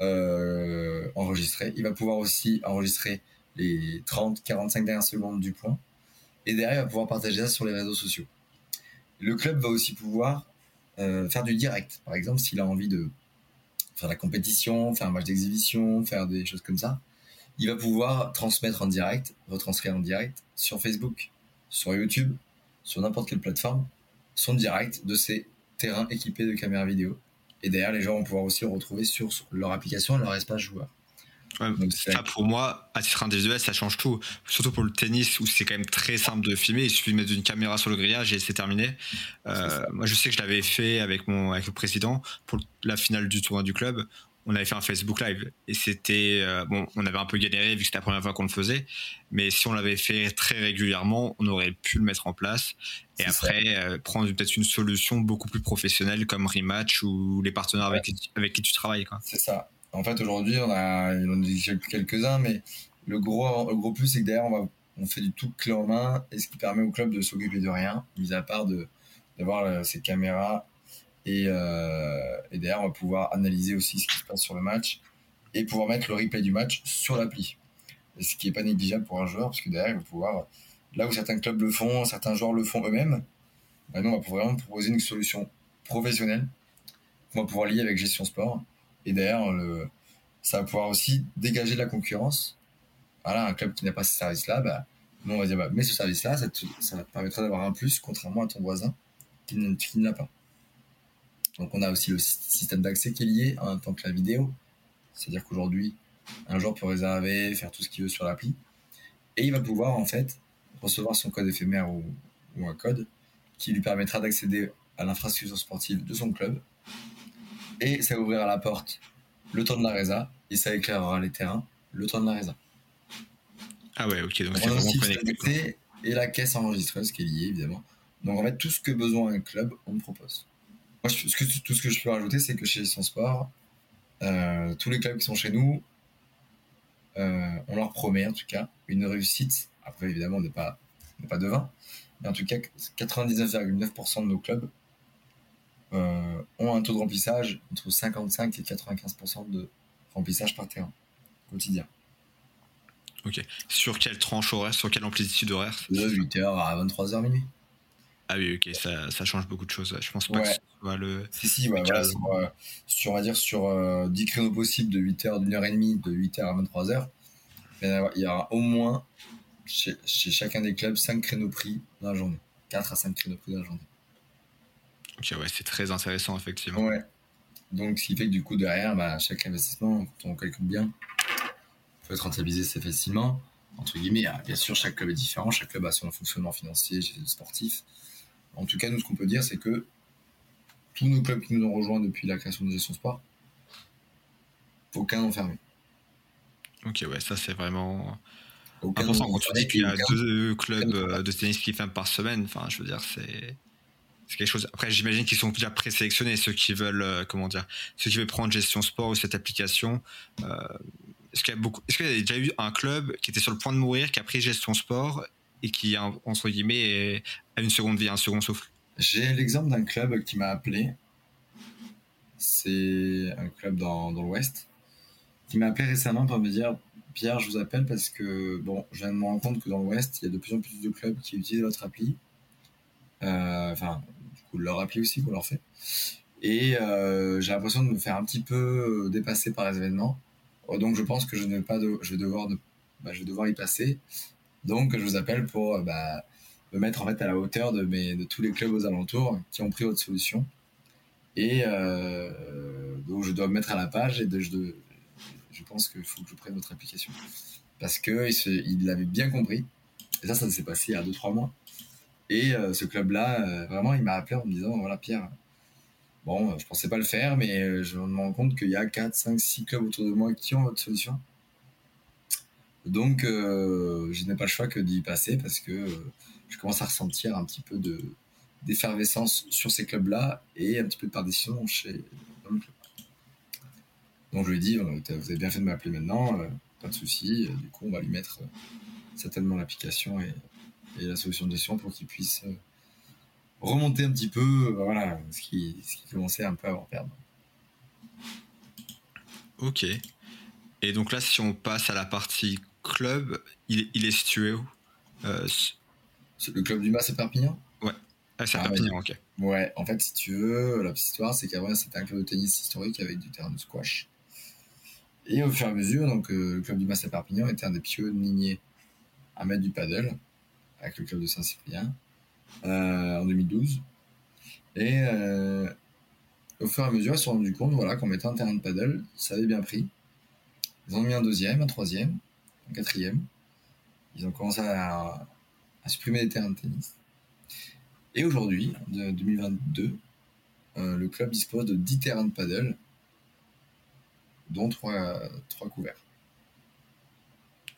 euh, enregistrés. Il va pouvoir aussi enregistrer les 30, 45 dernières secondes du point. Et derrière, il va pouvoir partager ça sur les réseaux sociaux. Le club va aussi pouvoir euh, faire du direct. Par exemple, s'il a envie de faire la compétition, faire un match d'exhibition, faire des choses comme ça, il va pouvoir transmettre en direct, retranscrire en direct sur Facebook, sur YouTube, sur n'importe quelle plateforme, son direct de ses terrains équipés de caméras vidéo. Et derrière, les gens vont pouvoir aussi le retrouver sur leur application leur espace joueur. Ça, pour moi, à titre individuel, ça change tout. Surtout pour le tennis, où c'est quand même très simple de filmer. Il suffit de mettre une caméra sur le grillage et c'est terminé. Euh, moi, je sais que je l'avais fait avec, mon, avec le président pour la finale du tournoi du club on avait fait un Facebook Live et c'était euh, bon, on avait un peu galéré vu que c'était la première fois qu'on le faisait, mais si on l'avait fait très régulièrement, on aurait pu le mettre en place et après euh, prendre peut-être une solution beaucoup plus professionnelle comme Rematch ou les partenaires avec, avec qui tu travailles. C'est ça. En fait, aujourd'hui, on a, il en a quelques-uns, mais le gros, le gros plus, c'est que derrière, on, fait du tout clé en main et ce qui permet au club de s'occuper de rien, mis à part de d'avoir euh, ces caméras euh, et, derrière, on va pouvoir analyser aussi ce qui se passe sur le match et pouvoir mettre le replay du match sur l'appli. Ce qui n'est pas négligeable pour un joueur, parce que derrière, il va pouvoir, là où certains clubs le font, certains joueurs le font eux-mêmes, bah, nous, on va pouvoir vraiment proposer une solution professionnelle qu'on va pouvoir lier avec gestion sport. Et derrière, le, ça va pouvoir aussi dégager de la concurrence. Voilà, un club qui n'a pas ce service-là, bah, nous, on va dire, bah, mets ce service-là, ça, ça te permettra d'avoir un plus, contrairement à ton voisin qui ne, qui ne l'a pas. Donc on a aussi le système d'accès qui est lié en même temps que la vidéo. C'est-à-dire qu'aujourd'hui, un joueur peut réserver, faire tout ce qu'il veut sur l'appli. Et il va pouvoir en fait recevoir son code éphémère ou, un code qui lui permettra d'accéder à l'infrastructure sportive de son club. Et ça ouvrira la porte le temps de la résa et ça éclairera les terrains le temps de la résa. Ah ouais, ok. Donc c'est vraiment connecté. Et la caisse enregistreuse qui est liée évidemment. Donc en fait, tout ce que besoin un club, on le propose tout ce que je peux rajouter, c'est que chez Son Sport, euh, tous les clubs qui sont chez nous, euh, on leur promet en tout cas une réussite. Après, évidemment, on n'est pas, pas devin, mais en tout cas, 99,9% de nos clubs euh, ont un taux de remplissage entre 55 et 95% de remplissage par terrain quotidien. Ok. Sur quelle tranche horaire, sur quelle amplitude horaire De 8h à 23h minuit. Ah oui, ok, ça, ça, change beaucoup de choses. Je pense pas que ce soit le. Si, si, voilà, sur, on va dire, sur 10 euh, créneaux possibles de 8h, d'une heure et demie, de 8h à 23h, il y aura au moins chez, chez, chacun des clubs 5 créneaux pris dans la journée. 4 à 5 créneaux pris dans la journée. Ok, ouais, c'est très intéressant, effectivement. Ouais. Donc, ce qui fait que du coup, derrière, bah, chaque investissement, quand on calcule bien, peut être rentabilisé assez facilement. Entre guillemets, bien sûr, chaque club est différent, chaque club a son fonctionnement financier, sportif. En tout cas, nous, ce qu'on peut dire, c'est que tous nos clubs qui nous ont rejoints depuis la création de Gestion Sport, aucun n'ont fermé. Ok, ouais, ça c'est vraiment important quand tu dis qu'il y a deux clubs euh, de tennis qui ferment par semaine. Enfin, je veux dire, c'est quelque chose. Après, j'imagine qu'ils sont déjà présélectionnés, ceux qui veulent, euh, comment dire, ceux qui veulent prendre Gestion Sport ou cette application. Euh, est-ce qu'il y a beaucoup, est-ce qu'il y a déjà eu un club qui était sur le point de mourir, qui a pris Gestion Sport et qui, entre guillemets, a une seconde vie, un second souffle? J'ai l'exemple d'un club qui m'a appelé. C'est un club dans, dans l'Ouest qui m'a appelé récemment pour me dire Pierre, je vous appelle parce que bon, je viens de me rendre compte que dans l'Ouest, il y a de plus en plus de clubs qui utilisent votre appli. Euh, enfin, coup, leur appli aussi, vous leur fait. Et euh, j'ai l'impression de me faire un petit peu dépasser par les événements. Donc, je pense que je, ne vais pas je, vais devoir de, bah, je vais devoir y passer. Donc, je vous appelle pour bah, me mettre en fait à la hauteur de, tous les clubs aux alentours qui ont pris votre solution. Et euh, donc, je dois me mettre à la page et de, je, je pense qu'il faut que je prenne votre application. Parce qu'il il bien compris. Et ça, ça s'est passé il y a 2-3 mois. Et euh, ce club-là, euh, vraiment, il m'a appelé en me disant voilà, Pierre, bon, je pensais pas le faire, mais je me rends compte qu'il y a 4, 5, 6 clubs autour de moi qui ont votre solution. Donc, euh, je n'ai pas le choix que d'y passer parce que euh, je commence à ressentir un petit peu de d'effervescence sur ces clubs-là et un petit peu de perdition chez le club. Donc, je lui ai dit, vous avez bien fait de m'appeler maintenant, euh, pas de souci. Du coup, on va lui mettre certainement l'application et, la solution de gestion pour qu'il puisse remonter un petit peu, voilà, ce qui, ce qui commençait un peu à avoir perdu. Ok. Et donc là, si on passe à la partie club, il, il est situé où euh, Le club du Mas à Perpignan? Ouais, ah, c'est à Perpignan, ok. Ouais, en fait, si tu veux, la petite histoire, c'est qu'avant, c'était un club de tennis historique avec du terrain de squash. Et au fur et à mesure, donc, euh, le club du Mas à Perpignan était un des pionniers à mettre du paddle avec le club de Saint-Cyprien euh, en 2012. Et euh, au fur et à mesure, ils se sont rendus compte voilà, qu'en mettant un terrain de paddle, ça avait bien pris. Ils ont mis un deuxième, un troisième, un quatrième. Ils ont commencé à, supprimer les terrains de tennis. Et aujourd'hui, en 2022, euh, le club dispose de 10 terrains de paddle, dont 3, 3 couverts.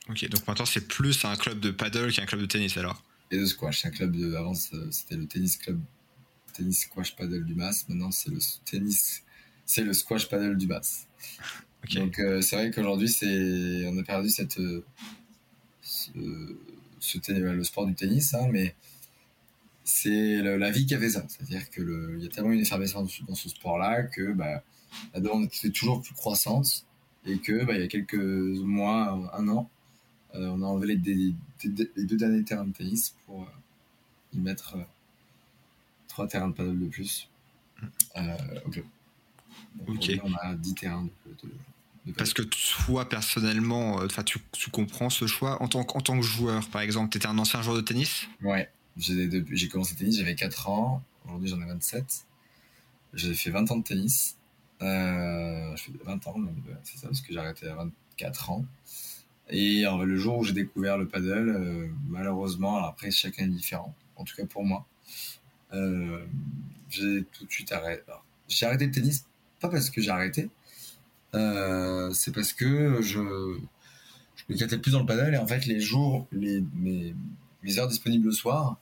Ok, donc maintenant c'est plus un club de paddle qu'un club de tennis alors Et de squash. Un club de, avant c'était le tennis club, tennis squash paddle du Mas. Maintenant c'est le tennis, c'est le squash paddle du Mas. Donc euh, c'est vrai qu'aujourd'hui c'est, on a perdu cette, ce, le sport du tennis, hein, mais c'est la vie qui a fait ça. C'est-à-dire que il y a tellement une effervescence dans ce sport-là que bah, la demande est toujours plus croissante et que bah, il y a quelques mois, un an, euh, on a enlevé les, deux derniers terrains de tennis pour euh, y mettre euh, trois terrains de paddle de plus au club. ok. On a 10 terrains de, de, Parce que toi, personnellement, tu, tu comprends ce choix en tant, en tant que joueur, par exemple, tu étais un ancien joueur de tennis? Ouais, j'ai commencé le tennis, j'avais 4 ans. Aujourd'hui, j'en ai 27. J'ai fait 20 ans de tennis. Euh, je fais 20 ans, c'est ça, parce que j'ai arrêté à 24 ans. Et le jour où j'ai découvert le paddle, euh, malheureusement, après chacun est différent, en tout cas pour moi, euh, j'ai tout de suite arrêté. J'ai arrêté le tennis, pas parce que j'ai arrêté, euh, c'est parce que je, je m'éclatais plus dans le paddle et en fait les jours, les, mes, heures disponibles le soir,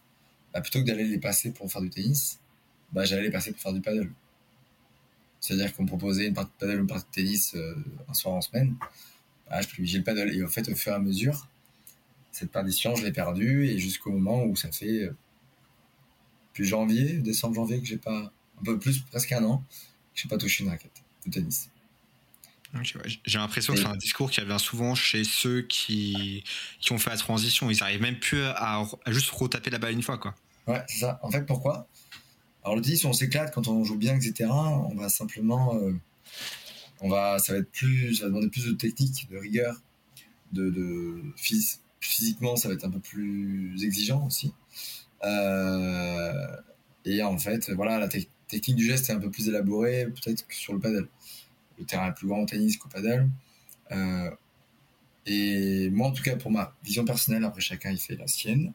bah, plutôt que d'aller les passer pour faire du tennis, bah, j'allais les passer pour faire du paddle. C'est-à-dire qu'on proposait une partie de paddle ou une partie de tennis un soir en semaine ah, je privilégiais le paddle. Et en fait, au fur et à mesure, cette perdition, je l'ai perdue et jusqu'au moment où ça fait euh, plus janvier, décembre, janvier, que j'ai pas, un peu plus, presque un an, que j'ai pas touché une raquette de tennis. J'ai l'impression que c'est un discours qui revient souvent chez ceux qui, qui ont fait la transition. Ils arrivent même plus à, juste retaper la balle une fois. Quoi. Ouais, c'est ça. En fait, pourquoi? Alors, le tennis, on s'éclate quand on joue bien, etc. On va simplement euh, on va, ça va être plus, ça va demander plus de technique, de rigueur, de, physiquement, ça va être un peu plus exigeant aussi. Euh, et en fait, voilà, la technique du geste est un peu plus élaborée, peut-être que sur le paddle. Le terrain est plus grand au tennis qu'au paddle. Euh, et moi, en tout cas, pour ma vision personnelle, après chacun il fait la sienne.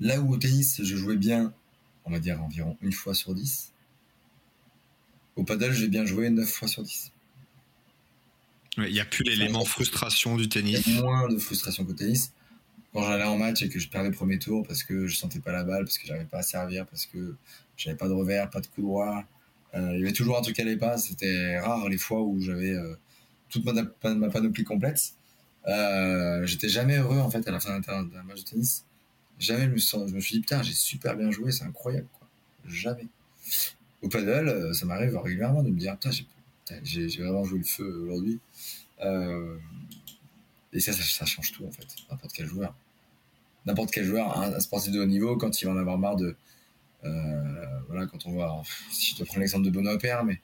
Là où au tennis, je jouais bien, on va dire environ une fois sur dix, au paddle, j'ai bien joué 9 fois sur 10. Il n'y a plus l'élément frustration du tennis. Y a moins de frustration qu'au tennis. Quand j'allais en match et que je perdais le premier tour parce que je sentais pas la balle, parce que j'arrivais pas à servir, parce que j'avais pas de revers, pas de coup droit, euh, il y avait toujours un truc qui allait pas. C'était rare les fois où j'avais euh, toute ma, ma, panoplie complète. Euh, j'étais jamais heureux en fait à la fin d'un match de tennis. Jamais je me, je me suis dit putain j'ai super bien joué, c'est incroyable quoi. Jamais au paddle, euh, ça m'arrive régulièrement de me dire, putain, j'ai vraiment joué le feu aujourd'hui. Euh, et ça, ça, change tout, en fait. N'importe quel joueur. N'importe quel joueur, un, sportif de haut niveau, quand il va en avoir marre de. Euh, voilà, quand on voit. Si je te prends l'exemple de Benoît mais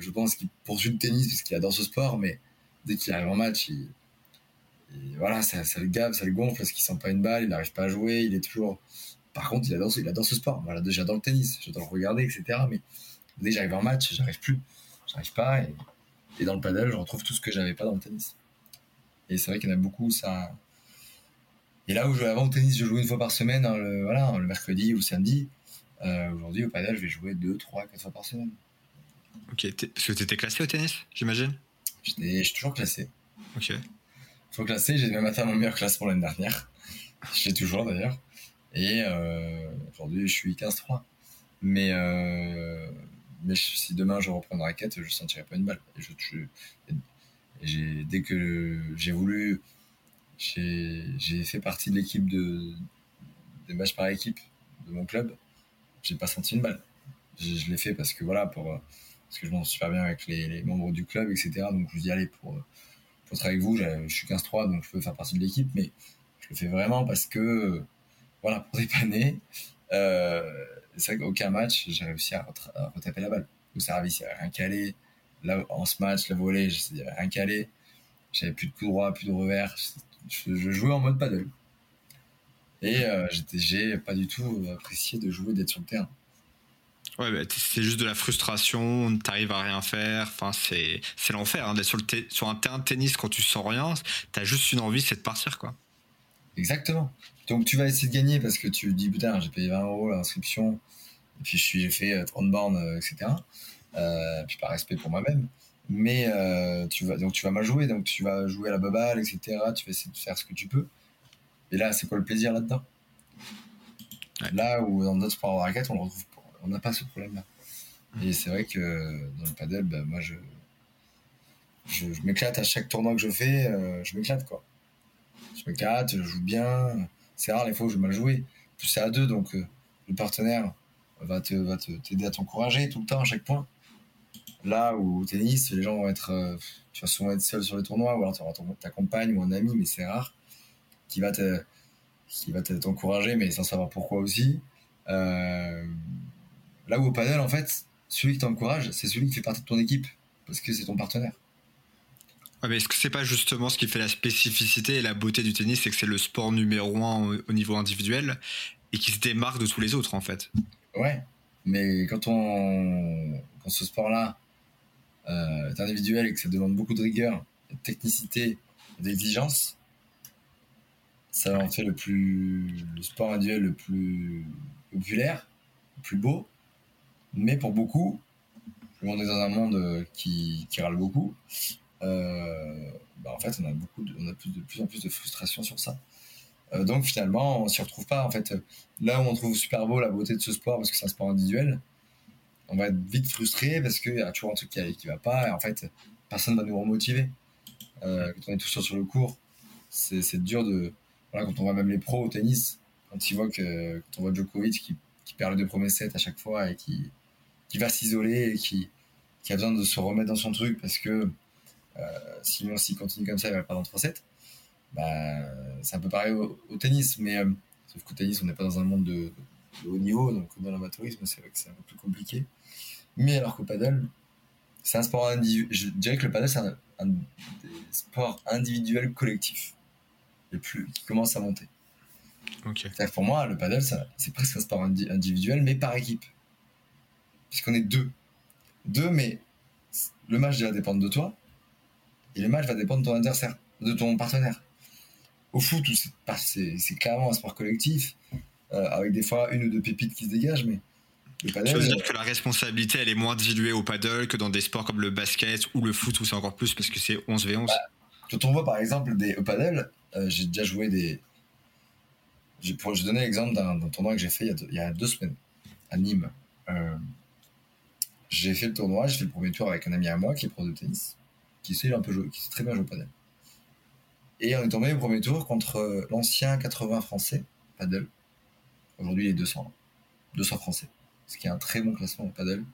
je pense qu'il poursuit le tennis parce qu'il adore ce sport, mais dès qu'il arrive en match, il, voilà, ça, ça, le gave, ça le gonfle parce qu'il sent pas une balle, il n'arrive pas à jouer, il est toujours par contre, il adore, il adore ce sport. Voilà, j'adore le tennis, j'adore le regarder, etc. Mais dès que j'arrive en match, j'arrive plus. J'arrive pas. Et, dans le paddle, je retrouve tout ce que j'avais pas dans le tennis. Et c'est vrai qu'il y en a beaucoup, ça. Et là où je, avant au tennis, je jouais une fois par semaine, hein, le, voilà, le mercredi ou le samedi. Euh, aujourd'hui, au paddle, je vais jouer deux, trois, quatre fois par semaine. Ok, parce que tu étais classé au tennis, j'imagine? Je suis toujours classé. Ok. Faut classer, j'ai même atteint mon meilleur classement l'année dernière. Je l'ai toujours d'ailleurs. Et euh, aujourd'hui, je suis 15-3. Mais, euh, mais si demain je reprends une raquette, je sentirai pas une balle. Et je, dès que j'ai voulu, j'ai fait partie de l'équipe de, des matchs par équipe de mon club. J'ai pas senti une balle. Je, l'ai fait parce que voilà, pour, parce que je m'en super bien avec les, membres du club, etc. Donc je me dis, allez, pour, pour être avec vous, je suis 15-3, donc je peux faire partie de l'équipe, mais je le fais vraiment parce que, voilà, pour dépanner, euh, c'est vrai qu'aucun match, j'ai réussi à, retaper la balle. Au service, il n'y avait rien calé. Là, en ce match, la volée, il n'y avait rien calé. J'avais plus de coup droit, plus de revers. Je, jouais en mode paddle. Et euh, j'ai pas du tout apprécié de jouer, d'être sur le terrain. Ouais, bah, c'est juste de la frustration, t'arrives à rien faire. Enfin, c'est, l'enfer hein, d'être sur, le sur un terrain de tennis quand tu sens rien. T'as juste une envie, c'est de partir, quoi. Exactement. Donc tu vas essayer de gagner parce que tu dis putain, j'ai payé 20 euros l'inscription, et puis je suis, j'ai fait 30 euh, bornes, euh, etc. Euh, puis par respect pour moi-même. Mais euh, tu vas, donc tu vas mal jouer, donc tu vas jouer à la baballe, etc. Tu vas essayer de faire ce que tu peux. Et là, c'est quoi le plaisir là-dedans? Là où dans d'autres sports de raquette, on le retrouve on n'a pas ce problème-là. Et c'est vrai que dans le paddle, bah, moi, je, je, m'éclate à chaque tournoi que je fais, euh, je m'éclate, quoi. Je m'éclate, je joue bien. C'est rare les fois où je mal jouer. Plus c'est à deux, donc euh, le partenaire va te va t'aider à t'encourager tout le temps à chaque point. Là où au tennis, les gens vont être, euh, tu vas souvent être seul sur les tournois, ou alors tu auras ta compagne ou un ami, mais c'est rare, qui va te t'encourager, mais sans savoir pourquoi aussi. Euh, Là où au panel, en fait, celui qui t'encourage, c'est celui qui fait partie de ton équipe, parce que c'est ton partenaire. Mais est-ce que c'est pas justement ce qui fait la spécificité et la beauté du tennis, c'est que c'est le sport numéro un au niveau individuel et qui se démarque de tous les autres, en fait? Ouais, mais quand on, quand ce sport-là euh, est individuel et que ça demande beaucoup de rigueur, de technicité, d'exigence, ça en fait le plus le sport individuel le plus populaire, le plus beau, mais pour beaucoup, on est dans un monde euh, qui, qui râle beaucoup. Euh, bah en fait, on a beaucoup, de, on a plus en plus de frustration sur ça. Euh, donc finalement, on s'y retrouve pas. En fait, là où on trouve super beau la beauté de ce sport parce que c'est un sport individuel, on va être vite frustré parce qu'il y a toujours un truc qui, qui va pas et en fait, personne va nous remotiver. Euh, quand on est tout seul sur le cours, c'est dur de. Quand on voit même les pros au tennis, quand ils voient que quand on voit Djokovic qui, perd les deux premiers sets à chaque fois et qui qui va s'isoler et qui, a besoin de se remettre dans son truc parce que sinon s'il continue comme ça il va perdre en 3 7 bah, c'est un peu pareil au, tennis mais euh, sauf qu'au tennis on n'est pas dans un monde de, haut niveau donc dans l'amateurisme c'est vrai que c'est un peu plus compliqué. Mais alors qu'au paddle c'est un sport individuel je dirais que le paddle c'est un, sport individuel collectif le plus qui commence à monter. Okay. pour moi le paddle c'est presque un sport individuel mais par équipe. Puisqu'on est deux. Deux, mais le match va dépendre de toi, et le match va dépendre de ton adversaire, de ton partenaire. Au foot, c'est clairement un sport collectif, euh, avec des fois une ou deux pépites qui se dégagent, mais le paddle. veux dire euh, que la responsabilité, elle est moins diluée au paddle que dans des sports comme le basket ou le foot, où c'est encore plus parce que c'est 11v11 bah, Quand on voit par exemple des, au paddle, euh, j'ai déjà joué des. Je vais donner l'exemple d'un tournoi que j'ai fait il y, a deux, semaines à Nîmes. J'ai fait le tournoi, j'ai fait le premier tour avec un ami à moi qui est pro de tennis, qui sait un peu jouer, qui sait très bien jouer au padel. Et on est tombé au premier tour contre euh, l'ancien 80 français, padel. Aujourd'hui, il est 200. 200 français. Ce qui est un très bon classement au padel.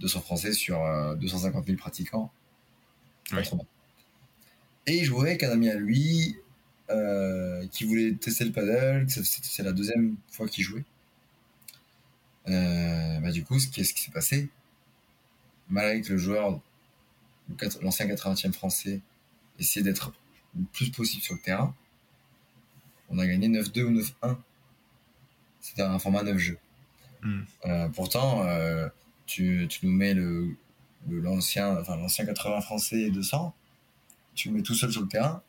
200 français sur 250 euh, 000 pratiquants. Et il jouait avec un ami à lui euh, qui voulait tester le padel. C'est la deuxième fois qu'il jouait. Euh, bah, du coup, qu'est-ce qui s'est passé Malgré que le joueur, l'ancien 80e français, essayait d'être le plus possible sur le terrain, on a gagné 9-2 ou 9-1. C'était un format 9 jeux. Hmm. Euh, pourtant, euh, tu, tu, nous mets le, l'ancien, enfin, l'ancien 80 français 200, tu le mets tout seul sur le terrain,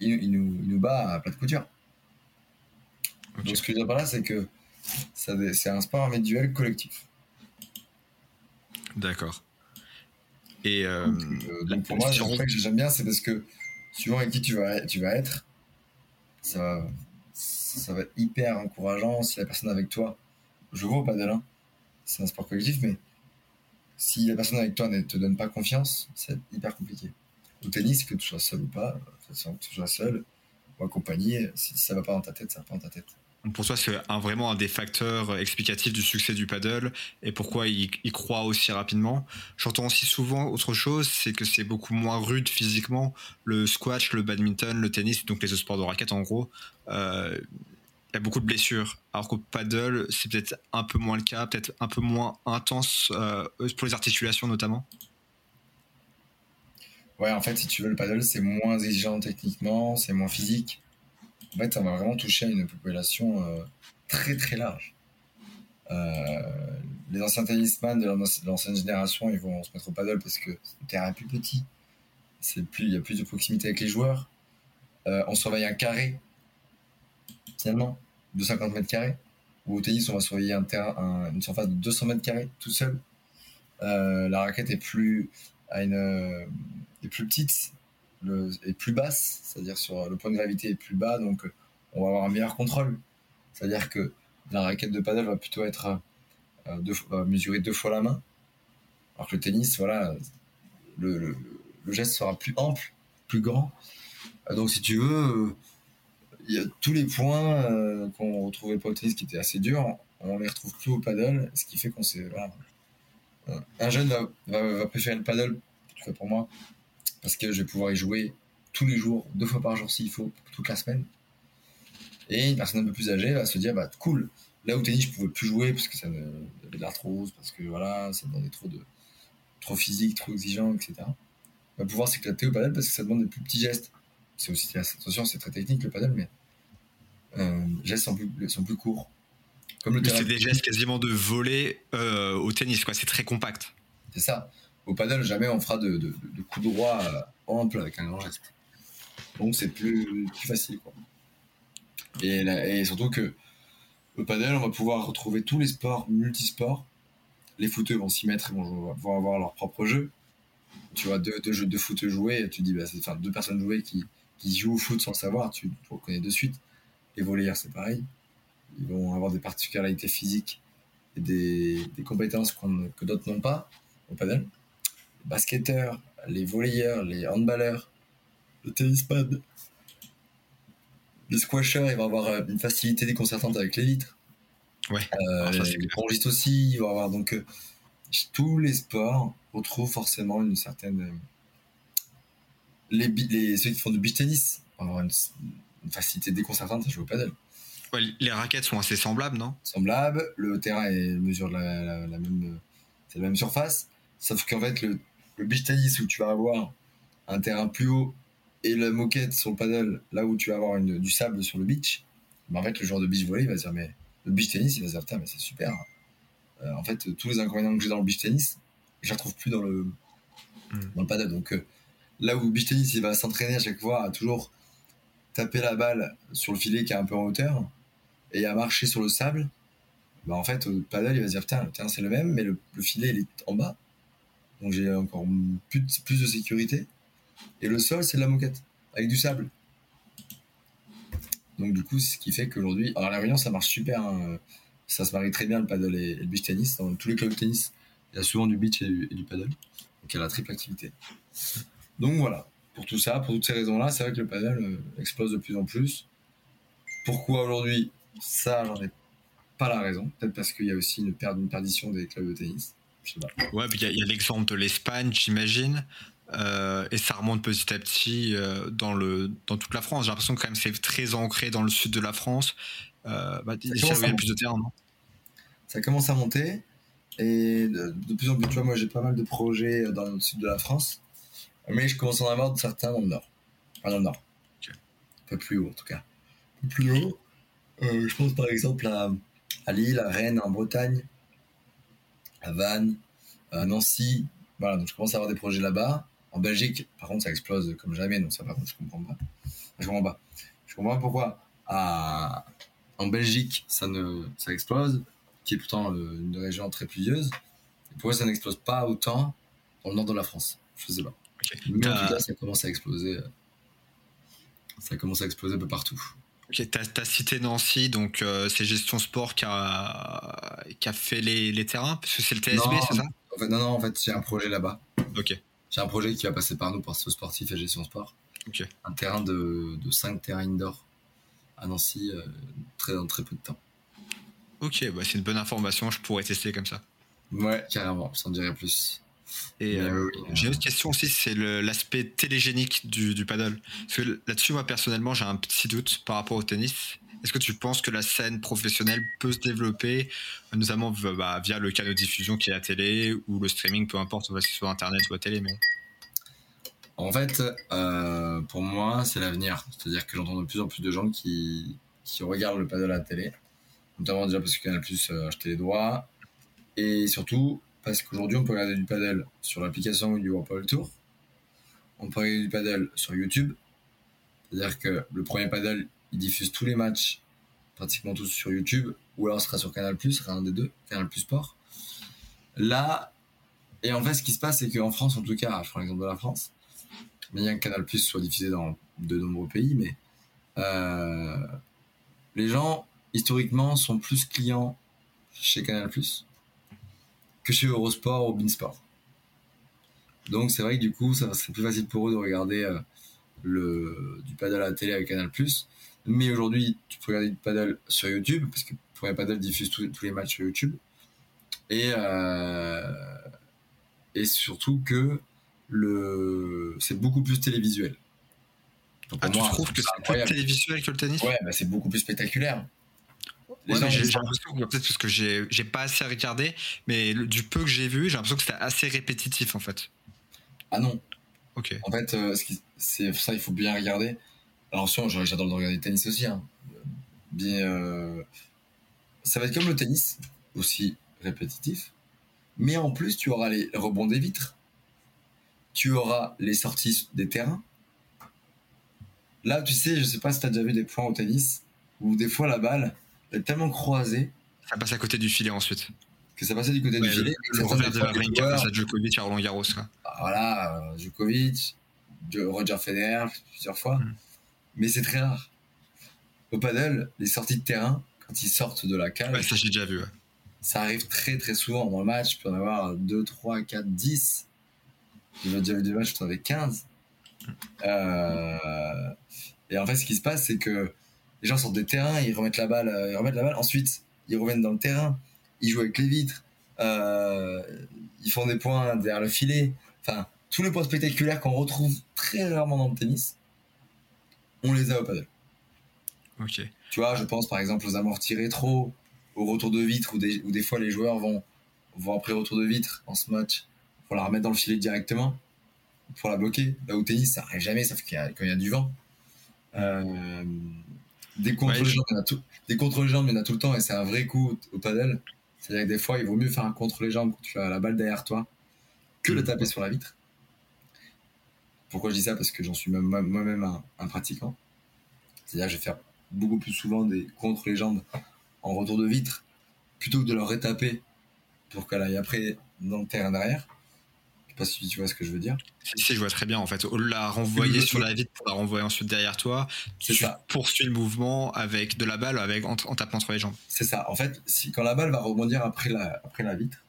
il, nous, il nous bat à plat de couture. Donc, ce que je veux dire par là, c'est que c'est un sport individuel collectif. D'accord. Et euh, donc, euh, pour moi, ce que j'aime bien, c'est parce que suivant avec qui tu vas, tu vas être, ça, ça va être hyper encourageant si la personne avec toi, je vois au padel, hein, c'est un sport collectif, mais si la personne avec toi ne te donne pas confiance, c'est hyper compliqué. Au tennis, que tu sois seul ou pas, que tu sois seul ou accompagné, si ça va pas dans ta tête, ça va pas dans ta tête. Pour toi, c'est vraiment un des facteurs explicatifs du succès du paddle et pourquoi il, il croit aussi rapidement. J'entends aussi souvent autre chose, c'est que c'est beaucoup moins rude physiquement. Le squash, le badminton, le tennis, donc les sports de raquette en gros, euh, il y a beaucoup de blessures. Alors qu'au paddle, c'est peut-être un peu moins le cas, peut-être un peu moins intense euh, pour les articulations notamment. Ouais, en fait, si tu veux, le paddle, c'est moins exigeant techniquement, c'est moins physique. En fait, ça va vraiment toucher à une population euh, très très large. Euh, les anciens tennisman de l'ancienne génération, ils vont se mettre au paddle parce que le terrain est plus petit. Il y a plus de proximité avec les joueurs. on surveille un carré finalement, de 50 mètres carrés. Ou au tennis, on va surveiller un terrain, une surface de 200 mètres carrés tout seul. Euh, la raquette euh, est plus petite, est plus basse, c'est-à-dire sur le point de gravité est plus bas, donc on va avoir un meilleur contrôle. C'est-à-dire que la raquette de paddle va plutôt être euh, deux, mesurer deux fois la main, alors que le tennis, voilà, le, geste sera plus ample, plus grand. Donc si tu veux, il y a tous les points euh, qu'on retrouvait pas au tennis qui étaient assez durs, on les retrouve plus au paddle, ce qui fait qu'on s'est. Euh, un jeune va, préférer le paddle, pour moi, parce que je vais pouvoir y jouer tous les jours, deux fois par jour s'il faut, toute la semaine. Et une personne un peu plus âgée va se dire, bah cool, là au tennis je pouvais plus jouer parce que ça avait de l'arthrose, parce que voilà, ça demandait trop de trop physique, trop exigeant, etc. On va pouvoir s'éclater au paddle parce que ça demande des plus petits gestes c'est aussi attention, c'est très technique le paddle, mais euh, les gestes sont plus, sont plus courts. Comme c'est des gestes quasiment de voler euh, au tennis, quoi. C'est très compact. C'est ça. Au paddle, jamais on fera de, de, de coups droit euh, ample avec un grand geste. Donc c'est plus, facile. Et, surtout que au paddle, on va pouvoir retrouver tous les sports multisports. Les footeux vont s'y mettre et vont, avoir leur propre jeu. Tu vois, deux, deux jeux de foot joués, tu dis, bah, deux personnes jouées qui, qui jouent au foot sans le savoir, tu, reconnais de suite. Les volleyeurs, c'est pareil. Ils vont avoir des particularités physiques et des, compétences que d'autres n'ont pas au padel. Les basketteurs, les volleyeurs, les handballeurs, le tennispad, les squashers, ils vont avoir euh, une facilité déconcertante avec les vitres. Ouais. Euh, les pongistes aussi, ils vont avoir donc euh, tous les sports retrouvent forcément une certaine les, ceux qui font du beach tennis vont avoir une, facilité déconcertante à jouer au paddle. les raquettes sont assez semblables, non? Semblables. Le terrain est mesure la, la, même, c'est la même surface. Sauf qu'en fait, le, le beach tennis où tu vas avoir un terrain plus haut et la moquette sur le paddle, là où tu vas avoir une, du sable sur le beach, ben en fait, le joueur de beach volley, va se dire, mais le beach tennis, il va se dire, mais c'est super. Euh, en fait, tous les inconvénients que j'ai dans le beach tennis, je ne retrouve plus dans le, dans le paddle. Donc, euh, là où beach tennis il va s'entraîner à chaque fois à toujours taper la balle sur le filet qui est un peu en hauteur et à marcher sur le sable, bah en fait au paddle il va se dire putain le terrain c'est le même mais le, filet il est en bas donc j'ai encore plus de, sécurité et le sol c'est de la moquette avec du sable donc du coup ce qui fait qu'aujourd'hui alors la Réunion ça marche super hein. ça se marie très bien le paddle et, le beach tennis dans tous les clubs de tennis il y a souvent du beach et du, paddle donc il y a la triple activité donc voilà, pour tout ça, pour toutes ces raisons-là, c'est vrai que le paddle euh, explose de plus en plus. Pourquoi aujourd'hui Ça, j'en ai pas la raison. Peut-être parce qu'il y a aussi une perdition des clubs de tennis. Ouais, il y a, l'exemple de l'Espagne, j'imagine. Euh, et ça remonte petit à petit euh, dans, le, dans toute la France. J'ai l'impression que quand même c'est très ancré dans le sud de la France. Euh, bah, il y a plus de terrain, non? Ça commence à monter. Et de, de, plus en plus, tu vois, moi j'ai pas mal de projets dans le sud de la France. Mais je commence à en avoir certains dans le nord. Enfin, dans le nord. Un peu plus haut, en tout cas. Un peu plus haut. Euh, je pense par exemple à, à, Lille, à Rennes, en Bretagne, à Vannes, à Nancy. Voilà, donc je commence à avoir des projets là-bas. En Belgique, par contre, ça explose comme jamais. Donc ça, par contre, je comprends pas. Je comprends pas. Je comprends pas pourquoi. À, en Belgique, ça, ne, ça explose, qui est pourtant euh, une région très pluvieuse. pourquoi ça n'explose pas autant dans le nord de la France Je sais pas. Mais en tout cas, ça commence à exploser. Euh, ça commence à exploser un peu partout. Ok, tu as, cité Nancy, donc euh, c'est Gestion Sport qui a, qui a fait les, les terrains, parce que c'est le TSB, c'est ça? en fait, Non, non, en fait, j'ai un projet là-bas. Ok. J'ai un projet qui va passer par nous, par ce sportif et Gestion Sport. Un terrain de, de 5 terrains indoor à Nancy très, dans très peu de temps. Ok, bah c'est une bonne information, je pourrais tester comme ça. Ouais, carrément, ça en dirait plus. Et j'ai une autre question aussi, c'est l'aspect télégénique du, du paddle. Parce que là-dessus, moi personnellement, j'ai un petit doute par rapport au tennis. Est-ce que tu penses que la scène professionnelle peut se développer, notamment bah, via le canal de diffusion qui est la télé ou le streaming, peu importe, que ce soit internet ou à télé mais... En fait, euh, pour moi, c'est l'avenir. C'est-à-dire que j'entends de plus en plus de gens qui, qui regardent le paddle à la télé, notamment déjà parce que Canal Plus a acheté les droits, et surtout parce qu'aujourd'hui, on peut regarder du paddle sur l'application du Tour, on peut regarder du paddle sur YouTube, c'est-à-dire que le premier paddle, il diffuse tous les matchs, pratiquement tous sur YouTube, ou alors ce sera sur Canal+, ce sera un des deux, Canal+, Sport. Là, et en fait, ce qui se passe, c'est qu'en France, en tout cas, je prends l'exemple de la France, a un Canal+, soit diffusé dans de nombreux pays, mais euh, les gens, historiquement, sont plus clients chez Canal+, que chez Eurosport ou Beansport. Donc c'est vrai que du coup, ça serait plus facile pour eux de regarder euh, le, du paddle à la télé avec Canal+, mais aujourd'hui, tu peux regarder du paddle sur YouTube, parce que Premier Paddle diffuse tous, les matchs sur YouTube. Et, euh, et surtout que le, c'est beaucoup plus télévisuel. ah, tu trouves que c'est plus télévisuel que le tennis? Ouais, bah c'est beaucoup plus spectaculaire. Ouais, j'ai l'impression peut-être parce que j'ai, pas assez regardé, mais du peu que j'ai vu, j'ai l'impression que c'était assez répétitif en fait. Ah non. Ok. En fait, euh, c'est ça, il faut bien regarder. Alors, j'adore regarder le tennis aussi. Hein. Bien, euh, ça va être comme le tennis, aussi répétitif. Mais en plus, tu auras les rebonds des vitres. Tu auras les sorties des terrains. Là, tu sais, je sais pas si tu as déjà vu des points au tennis où des fois la balle tellement croisée. Ça passe à côté du filet ensuite. Que ça passait du côté du filet. Le, revers de la ring à Djokovic à Roland Garros. Voilà, Djokovic, Roger Federer plusieurs fois. Hmm mais c'est très rare. Au paddle, les sorties de terrain, quand ils sortent de la cage. ça j'ai déjà vu. Ça arrive très très souvent dans le match. Tu peux en avoir 2, 3, 4, 10. J'ai déjà vu des matchs où tu en avais 15. Euh, et en fait, ce qui se passe, c'est que les gens sortent des terrains, ils remettent la balle, euh, ils remettent la balle. Ensuite, ils reviennent dans le terrain, ils jouent avec les vitres, euh, ils font des points derrière le filet. Enfin, tous les points spectaculaires qu'on retrouve très rarement dans le tennis, on les a au paddle. Ok. Tu vois, je pense par exemple aux amortis rétro, au retour de vitre, où des, où des fois les joueurs vont, vont après retour de vitre en ce match, pour la remettre dans le filet directement, pour la bloquer. Là au tennis, ça arrive jamais, sauf qu'il y a, quand il y a du vent. Euh, des contre-jambes, il y en a tout, des contre-jambes, il y en a tout le temps, et c'est un vrai coup au paddle. C'est-à-dire que des fois, il vaut mieux faire un contre les jambes quand tu as la balle derrière toi que le taper sur la vitre. Pourquoi je dis ça? Parce que j'en suis moi-même un, pratiquant. C'est-à-dire que je vais faire beaucoup plus souvent des contre les jambes en retour de vitre plutôt que de leur rétaper pour qu'elle aille après dans le terrain derrière. Pas si tu vois ce que je veux dire. Si, je vois très bien en fait. Au la renvoyer sur la vitre pour la renvoyer ensuite derrière toi, tu ça. poursuis le mouvement avec de la balle avec, en, tapant entre les jambes. C'est ça. En fait, si, quand la balle va rebondir après la, après la vitre,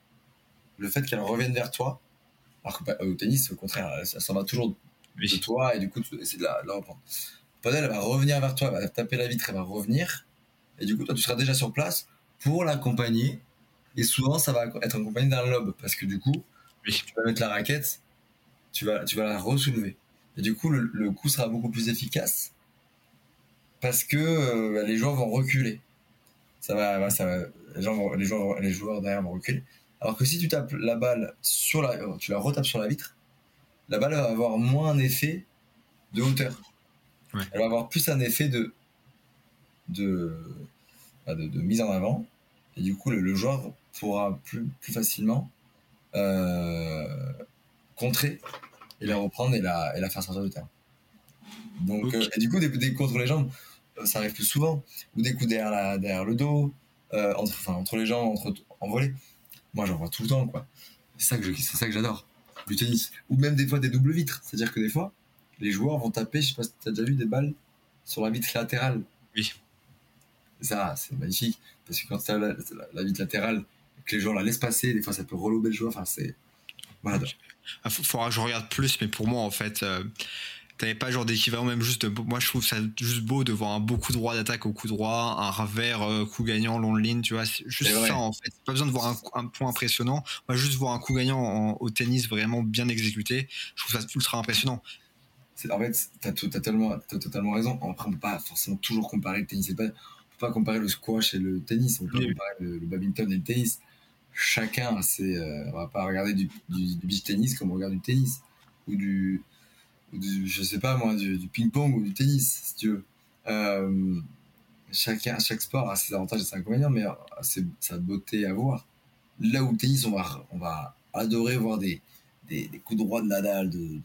le fait qu'elle revienne vers toi, alors qu'au bah, tennis, au contraire, ça s'en va toujours de toi et du coup essayer de la, reprendre. elle va revenir vers toi, elle va taper la vitre, elle va revenir et du coup toi tu seras déjà sur place pour l'accompagner et souvent ça va être accompagné d'un lob parce que du coup tu vas mettre la raquette, tu vas, tu vas la re-soulever et du coup le, coup sera beaucoup plus efficace parce que euh, bah, les joueurs vont reculer. Ça va, ça va, les, gens les, joueurs, les joueurs derrière vont reculer. Alors que si tu tapes la balle sur la, tu la retapes sur la vitre, la balle va avoir moins un effet de hauteur. Elle va avoir plus un effet de, de, bah, de, mise en avant. Et du coup, le, joueur pourra plus, plus facilement contrer et la reprendre et la, et la faire sortir de terre. Donc, euh, et du coup, des, des contre les jambes, euh, ça arrive plus souvent. Ou des coups derrière, derrière le dos, entre, enfin, entre les jambes, entre, en volée. Moi, j'en vois tout le temps, quoi. C'est ça que c'est ça que j'adore du tennis. Ou même des fois des doubles vitres. C'est-à-dire que des fois, les joueurs vont taper, je sais pas si tu as déjà vu des balles sur la vitre latérale. Oui. ça, c'est magnifique. Parce que quand tu as la, vitre latérale, que les joueurs la laissent passer, des fois ça peut relober le joueur. Enfin, c'est. Voilà. Il ah, faudra que je regarde plus, mais pour moi, en fait, euh, T'avais pas genre d'équivalent, même juste. moi, je trouve ça juste beau de voir un beau coup droit d'attaque au coup droit, un revers euh, coup gagnant long ligne, tu vois. Juste ça en fait. Pas besoin de voir un, point impressionnant. Moi, juste voir un coup gagnant au tennis vraiment bien exécuté, je trouve ça ultra impressionnant. En fait, t'as as totalement, totalement raison. Après, on peut pas forcément toujours comparer le tennis. Pas, on peut pas comparer le squash et le tennis. On peut pas comparer le, badminton et le tennis. Chacun, c'est, euh, on va pas regarder du, du beach tennis comme on regarde du tennis ou du je sais pas moi, du, ping-pong ou du tennis, si tu veux. Euh, chacun, chaque sport a ses avantages et ses inconvénients, mais c'est sa beauté à voir. Là où le tennis, on va, on va adorer voir des, des, coups droits de Nadal, de,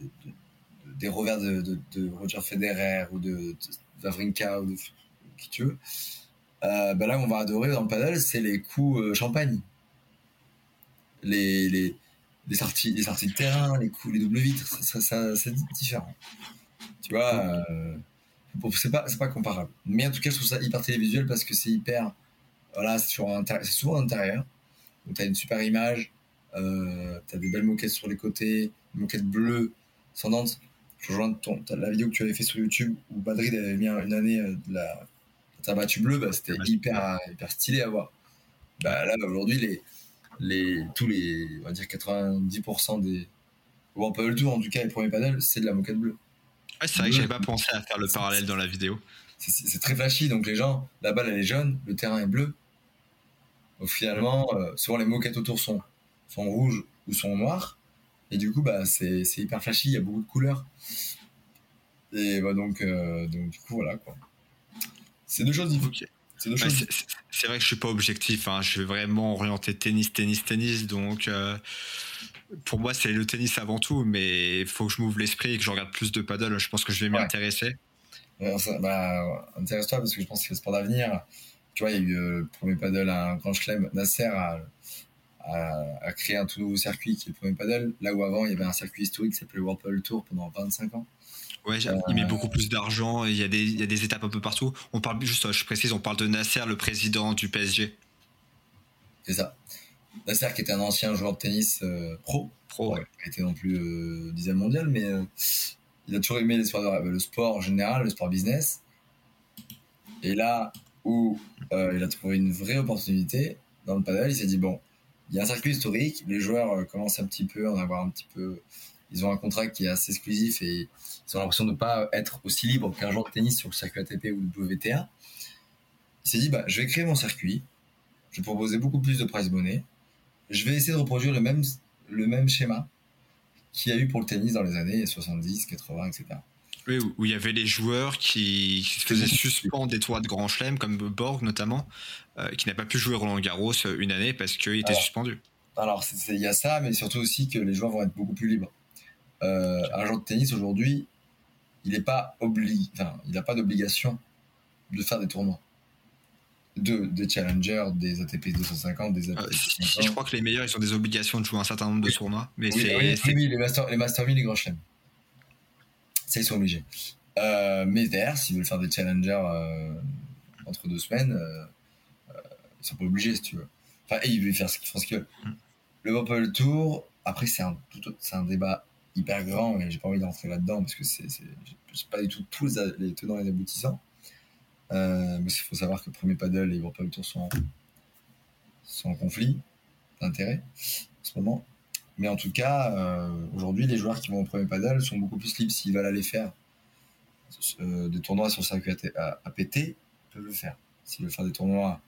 des revers de, Roger Federer ou de, Vavrinka ou de qui tu veux. Euh, ben là, on va adorer dans le paddle, c'est les coups euh, champagne. Les, les, les sorties, les sorties de terrain, les coups, les doubles vitres, ça, ça, c'est différent. Tu vois, euh, c'est pas, c'est pas comparable. Mais en tout cas, je trouve ça hyper télévisuel parce que c'est hyper, voilà, c'est, c'est souvent à l'intérieur. Donc, t'as une super image, euh, t'as des belles moquettes sur les côtés, une moquette bleue, ascendante. Je rejoins ton, la vidéo que tu avais fait sur YouTube où Badrid avait mis une année euh, de la, ta battue bleue, bah, c'était hyper, hyper stylé à voir. Bah, là, aujourd'hui, les, les, tous les, on va dire 90% des bon, pas le tour, en tout cas, les premiers panels, c'est de la moquette bleue. c'est vrai que j'avais pas pensé à faire le parallèle dans la vidéo. C'est très flashy, donc les gens, la balle elle est jaune, le terrain est bleu. Donc finalement, euh, souvent les moquettes autour sont, sont rouges ou sont noires. Et du coup, bah, c'est hyper flashy, il y a beaucoup de couleurs. Et bah, donc, euh, donc, du coup, voilà quoi. C'est deux choses différentes. C'est vrai que je suis pas objectif. Hein. Je suis vraiment orienté tennis, tennis, tennis. Donc, euh, pour moi, c'est le tennis avant tout. Mais il faut que je m'ouvre l'esprit et que je regarde plus de paddle. Je pense que je vais m'y intéresser. bah, intéresse-toi parce que je pense que c'est le sport d'avenir. Tu vois, il y a eu euh, le premier paddle à un grand chelem. Nasser a, a, créé un tout nouveau circuit qui est le premier paddle. Là où avant, il y avait un circuit historique qui s'appelait le World Paddle Tour pendant 25 ans. Ouais, il met beaucoup plus d'argent, il y, a des, il y a des étapes un peu partout. On parle juste, je précise, on parle de Nasser, le président du PSG. C'est ça. Nasser qui était un ancien joueur de tennis euh, pro. Pro, ouais. Il était non plus euh, mondial, mais euh, il a toujours aimé le sport, le sport en général, le sport business. Et là où il a trouvé une vraie opportunité dans le padel, il s'est dit bon, il y a un circuit historique, les joueurs commencent un petit peu à en avoir un petit peu. Ils ont un contrat qui est assez exclusif et ils ont l'impression de ne pas être aussi libre qu'un joueur de tennis sur le circuit ATP ou le WTA. Il s'est dit, bah, je vais créer mon circuit, je vais proposer beaucoup plus de prize money, je vais essayer de reproduire le même, le même schéma qu'il y a eu pour le tennis dans les années 70, 80, etc. Oui, où il y avait les joueurs qui, faisaient suspendre des toits de Grand Chelem, comme Borg notamment, euh, qui n'a pas pu jouer Roland Garros euh, une année parce qu'il était suspendu. Alors, il y a ça, mais surtout aussi que les joueurs vont être beaucoup plus libres. Euh, un joueur de tennis aujourd'hui, il n'est pas obligé, enfin, il n'a pas d'obligation de faire des tournois. De, des challengers, des ATP 250, des ATP euh, je crois que les meilleurs, ils ont des obligations de jouer un certain nombre de tournois. Mais oui, c'est, oui, les Master, les Master 1000, les Grands Chelems. Ça, ils sont obligés. Euh, mais derrière, s'ils veulent faire des challengers euh, entre deux semaines, euh, ils sont pas obligés, si tu veux. Enfin, ils veulent faire ce qu'ils font ce qu'ils veulent. Mm. Le World Tour, après, c'est un, c'est un débat hyper grand et j'ai pas envie d'entrer là-dedans parce que c'est, c'est pas du tout tous les, tenants et les aboutissants. Euh, mais il faut savoir que le premier paddle et World Tour sont, sont en conflit d'intérêt en ce moment. Mais en tout cas, euh, aujourd'hui, les joueurs qui vont au premier paddle sont beaucoup plus libres s'ils veulent aller faire euh, des tournois sur le circuit APT, ils peuvent le faire. S'ils veulent faire des tournois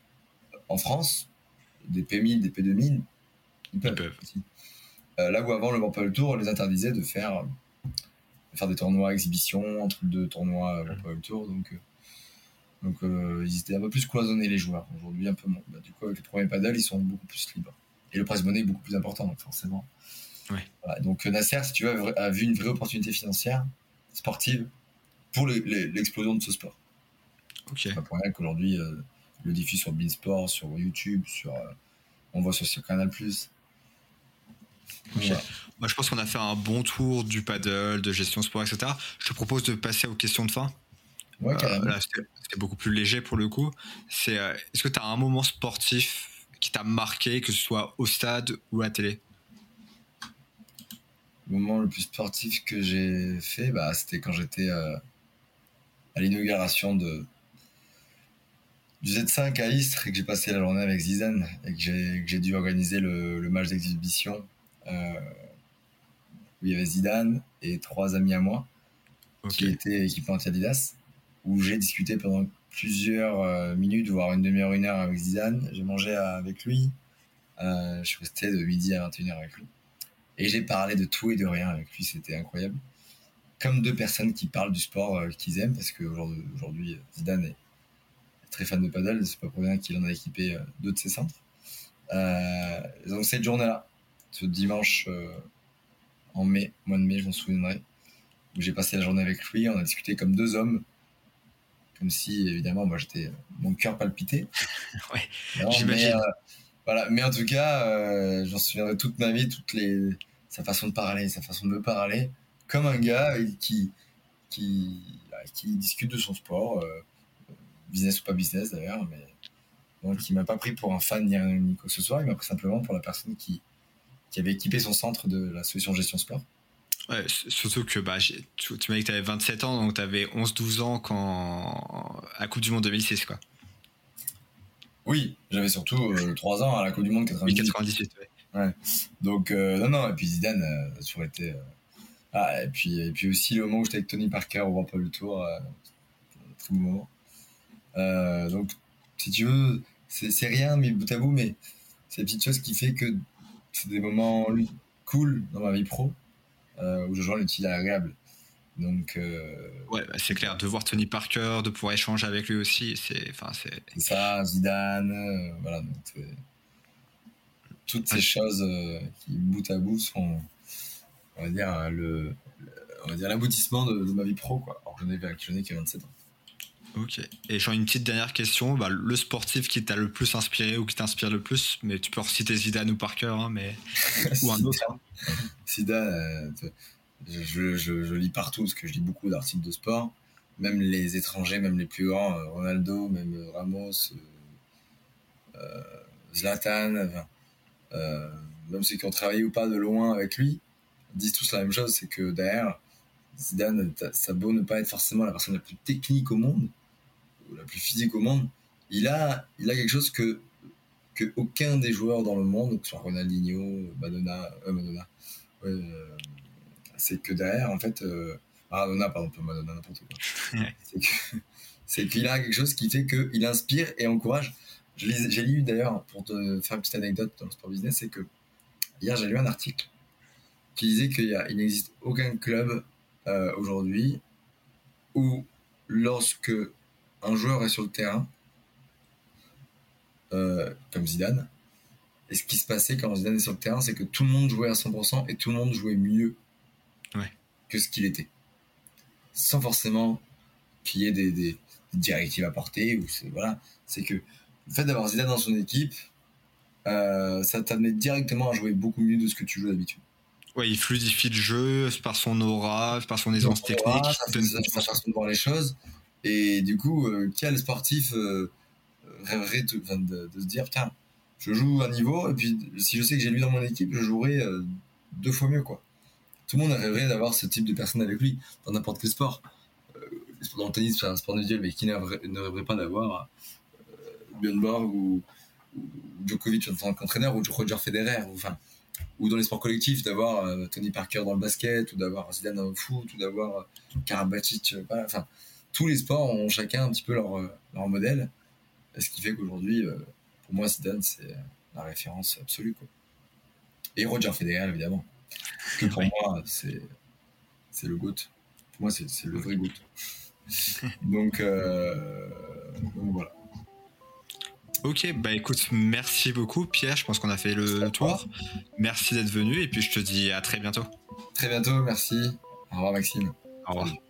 en France, des P1000, des P2000, ils peuvent. Ils peuvent. Aussi. Euh, là où avant le World Tour les interdisait de faire, faire des tournois exhibition entre deux tournois World Tour. Donc, euh, donc euh, ils étaient un peu plus cloisonnés les joueurs. Aujourd'hui, un peu moins. Bah, du coup, avec les premiers paddles, ils sont beaucoup plus libres. Et le prize money est beaucoup plus important, donc forcément. donc Nasser, si tu veux, a vu une vraie opportunité financière, sportive, pour l'explosion de ce sport. Ok. Pas pour rien qu'aujourd'hui, le diffuse sur Beansport, sur YouTube, sur, on voit sur, sur Canal+. Moi, je pense qu'on a fait un bon tour du paddle, de gestion sport, etc. Je te propose de passer aux questions de fin. Ouais, euh, c'était beaucoup plus léger pour le coup. C'est, euh, est-ce que tu as un moment sportif qui t'a marqué, que ce soit au stade ou à la télé? Le moment le plus sportif que j'ai fait, bah, c'était quand j'étais euh, à l'inauguration de du Z5 à Istres et que j'ai passé la journée avec Zidane et que j'ai dû organiser le, le match d'exhibition où il y avait Zidane et trois amis à moi qui étaient équipés anti-Adidas où j'ai discuté pendant plusieurs euh, minutes, voire une demi-heure, une heure avec Zidane. J'ai mangé avec lui. Euh, je suis resté de midi à 21h avec lui. Et j'ai parlé de tout et de rien avec lui, c'était incroyable. Comme deux personnes qui parlent du sport euh, qu'ils aiment, parce qu'aujourd'hui, Zidane est très fan de paddle, c'est pas pour rien qu'il en a équipé deux de ses centres. donc cette journée-là, ce dimanche en mai, mois de mai, je m'en souviendrai, où j'ai passé la journée avec lui, on a discuté comme deux hommes, comme si évidemment moi j'étais mon cœur palpitait. ouais, j'imagine. Euh, voilà, mais en tout cas, euh, j'en souviendrai toute ma vie, toutes les sa façon de parler, sa façon de me parler, comme un gars qui qui bah, qui discute de son sport, euh, business ou pas business d'ailleurs, mais donc qui m'a pas pris pour un fan ni, ni quoi que ce soit, il m'a pris simplement pour la personne qui qui avait équipé son centre de la solution gestion sport Ouais, surtout que bah, tu, tu m'as dit que tu avais 27 ans, donc tu avais 11-12 ans quand... à Coupe du Monde 2006. Quoi. Oui, j'avais surtout 3 euh, ans à la Coupe du Monde 98. 98, ouais. Donc, euh, non, non, et puis Zidane, euh, a toujours été. Ah, et puis, et puis aussi le moment où j'étais avec Tony Parker au pas le Tour, très beau moment. donc, si tu veux, c'est rien, mais bout à bout, mais c'est une petite chose qui fait que c'est des moments cool dans ma vie pro euh, où je joins l'utile agréable. Donc, euh, ouais, bah, c'est clair. De voir Tony Parker, de pouvoir échanger avec lui aussi, c'est, enfin, c'est. ça, Zidane, euh, voilà. toutes ces choses qui bout à bout sont, on va dire le, on va dire l'aboutissement de, ma vie pro, quoi. Alors, je n'ai que 27 ans. Ok. Et j'ai une petite dernière question. Bah, le sportif qui t'a le plus inspiré ou qui t'inspire le plus, mais tu peux reciter Zidane ou Parker, hein, mais ou un autre. Hein. Zidane, euh, je, je, lis partout parce que je lis beaucoup d'articles de sport, même les étrangers, même les plus grands, euh, Ronaldo, même euh, Ramos, Zlatan, même ceux qui ont travaillé ou pas de loin avec lui, disent tous la même chose, c'est que derrière, Zidane, ça beau ne pas être forcément la personne la plus technique au monde, la plus physique au monde, il a, il a quelque chose que, que aucun des joueurs dans le monde, que ce soit Ronaldinho, Madonna, euh, Madonna, euh, c'est que derrière, en fait, euh, Madonna, pardon, pas Madonna, n'importe quoi. c'est qu'il a quelque chose qui fait qu'il inspire et encourage. J'ai lu d'ailleurs, pour te faire une petite anecdote dans le sport business, c'est que hier j'ai lu un article qui disait qu'il n'existe aucun club euh, aujourd'hui où lorsque un joueur est sur le terrain, euh, comme Zidane, et ce qui se passait quand Zidane est sur le terrain, c'est que tout le monde jouait à 100% et tout le monde jouait mieux que ce qu'il était. Sans forcément qu'il y ait des, directives à porter. Ou c'est, voilà. c'est que le fait d'avoir Zidane dans son équipe, euh, ça t'amenait directement à jouer beaucoup mieux de ce que tu joues d'habitude. Ouais, il fluidifie le jeu par son aura, par son aisance technique. sa, façon de voir les choses. Et du coup, euh, quel sportif euh, rêverait de, se dire, tiens, je joue un niveau, et puis si je sais que j'ai lui dans mon équipe, je jouerai euh, deux fois mieux, quoi. Tout le monde rêverait d'avoir ce type de personne avec lui, dans n'importe quel sport. dans le tennis, c'est un sport individuel, mais qui ne rêverait pas d'avoir Björn Borg ou, ou Djokovic en tant qu'entraîneur, ou Roger Federer, ou, enfin, ou dans les sports collectifs, d'avoir Tony Parker dans le basket, ou d'avoir Zidane dans le foot, ou d'avoir Karabatic, voilà, enfin tous les sports ont chacun un petit peu leur, euh, leur modèle. Ce qui fait qu'aujourd'hui, euh, pour moi, Zidane, c'est la référence absolue. Quoi. Et Roger Federer, évidemment. Que pour moi, c'est, c'est le GOAT. Pour moi, c'est, le vrai GOAT. donc, euh, donc, voilà. Ok, bah écoute, merci beaucoup Pierre, je pense qu'on a fait le tour. Merci d'être venu et puis je te dis à très bientôt. Très bientôt, merci. Au revoir Maxime. Au revoir.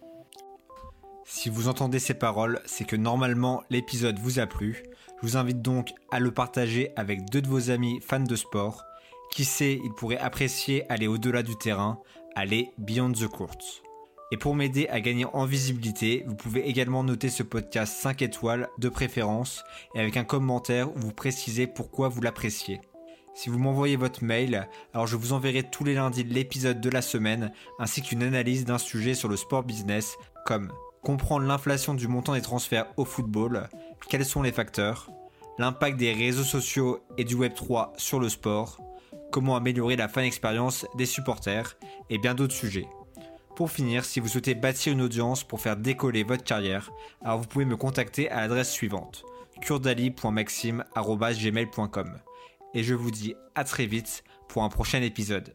Si vous entendez ces paroles, c'est que normalement l'épisode vous a plu. Je vous invite donc à le partager avec deux de vos amis fans de sport. Qui sait, ils pourraient apprécier aller au-delà du terrain, aller beyond the court. Et pour m'aider à gagner en visibilité, vous pouvez également noter ce podcast 5 étoiles de préférence et avec un commentaire où vous précisez pourquoi vous l'appréciez. Si vous m'envoyez votre mail, alors je vous enverrai tous les lundis l'épisode de la semaine ainsi qu'une analyse d'un sujet sur le sport business comme comprendre l'inflation du montant des transferts au football, quels sont les facteurs, l'impact des réseaux sociaux et du Web3 sur le sport, comment améliorer la fan expérience des supporters et bien d'autres sujets. Pour finir, si vous souhaitez bâtir une audience pour faire décoller votre carrière, alors vous pouvez me contacter à l'adresse suivante kurdali.maxime.gmail.com Et je vous dis à très vite pour un prochain épisode.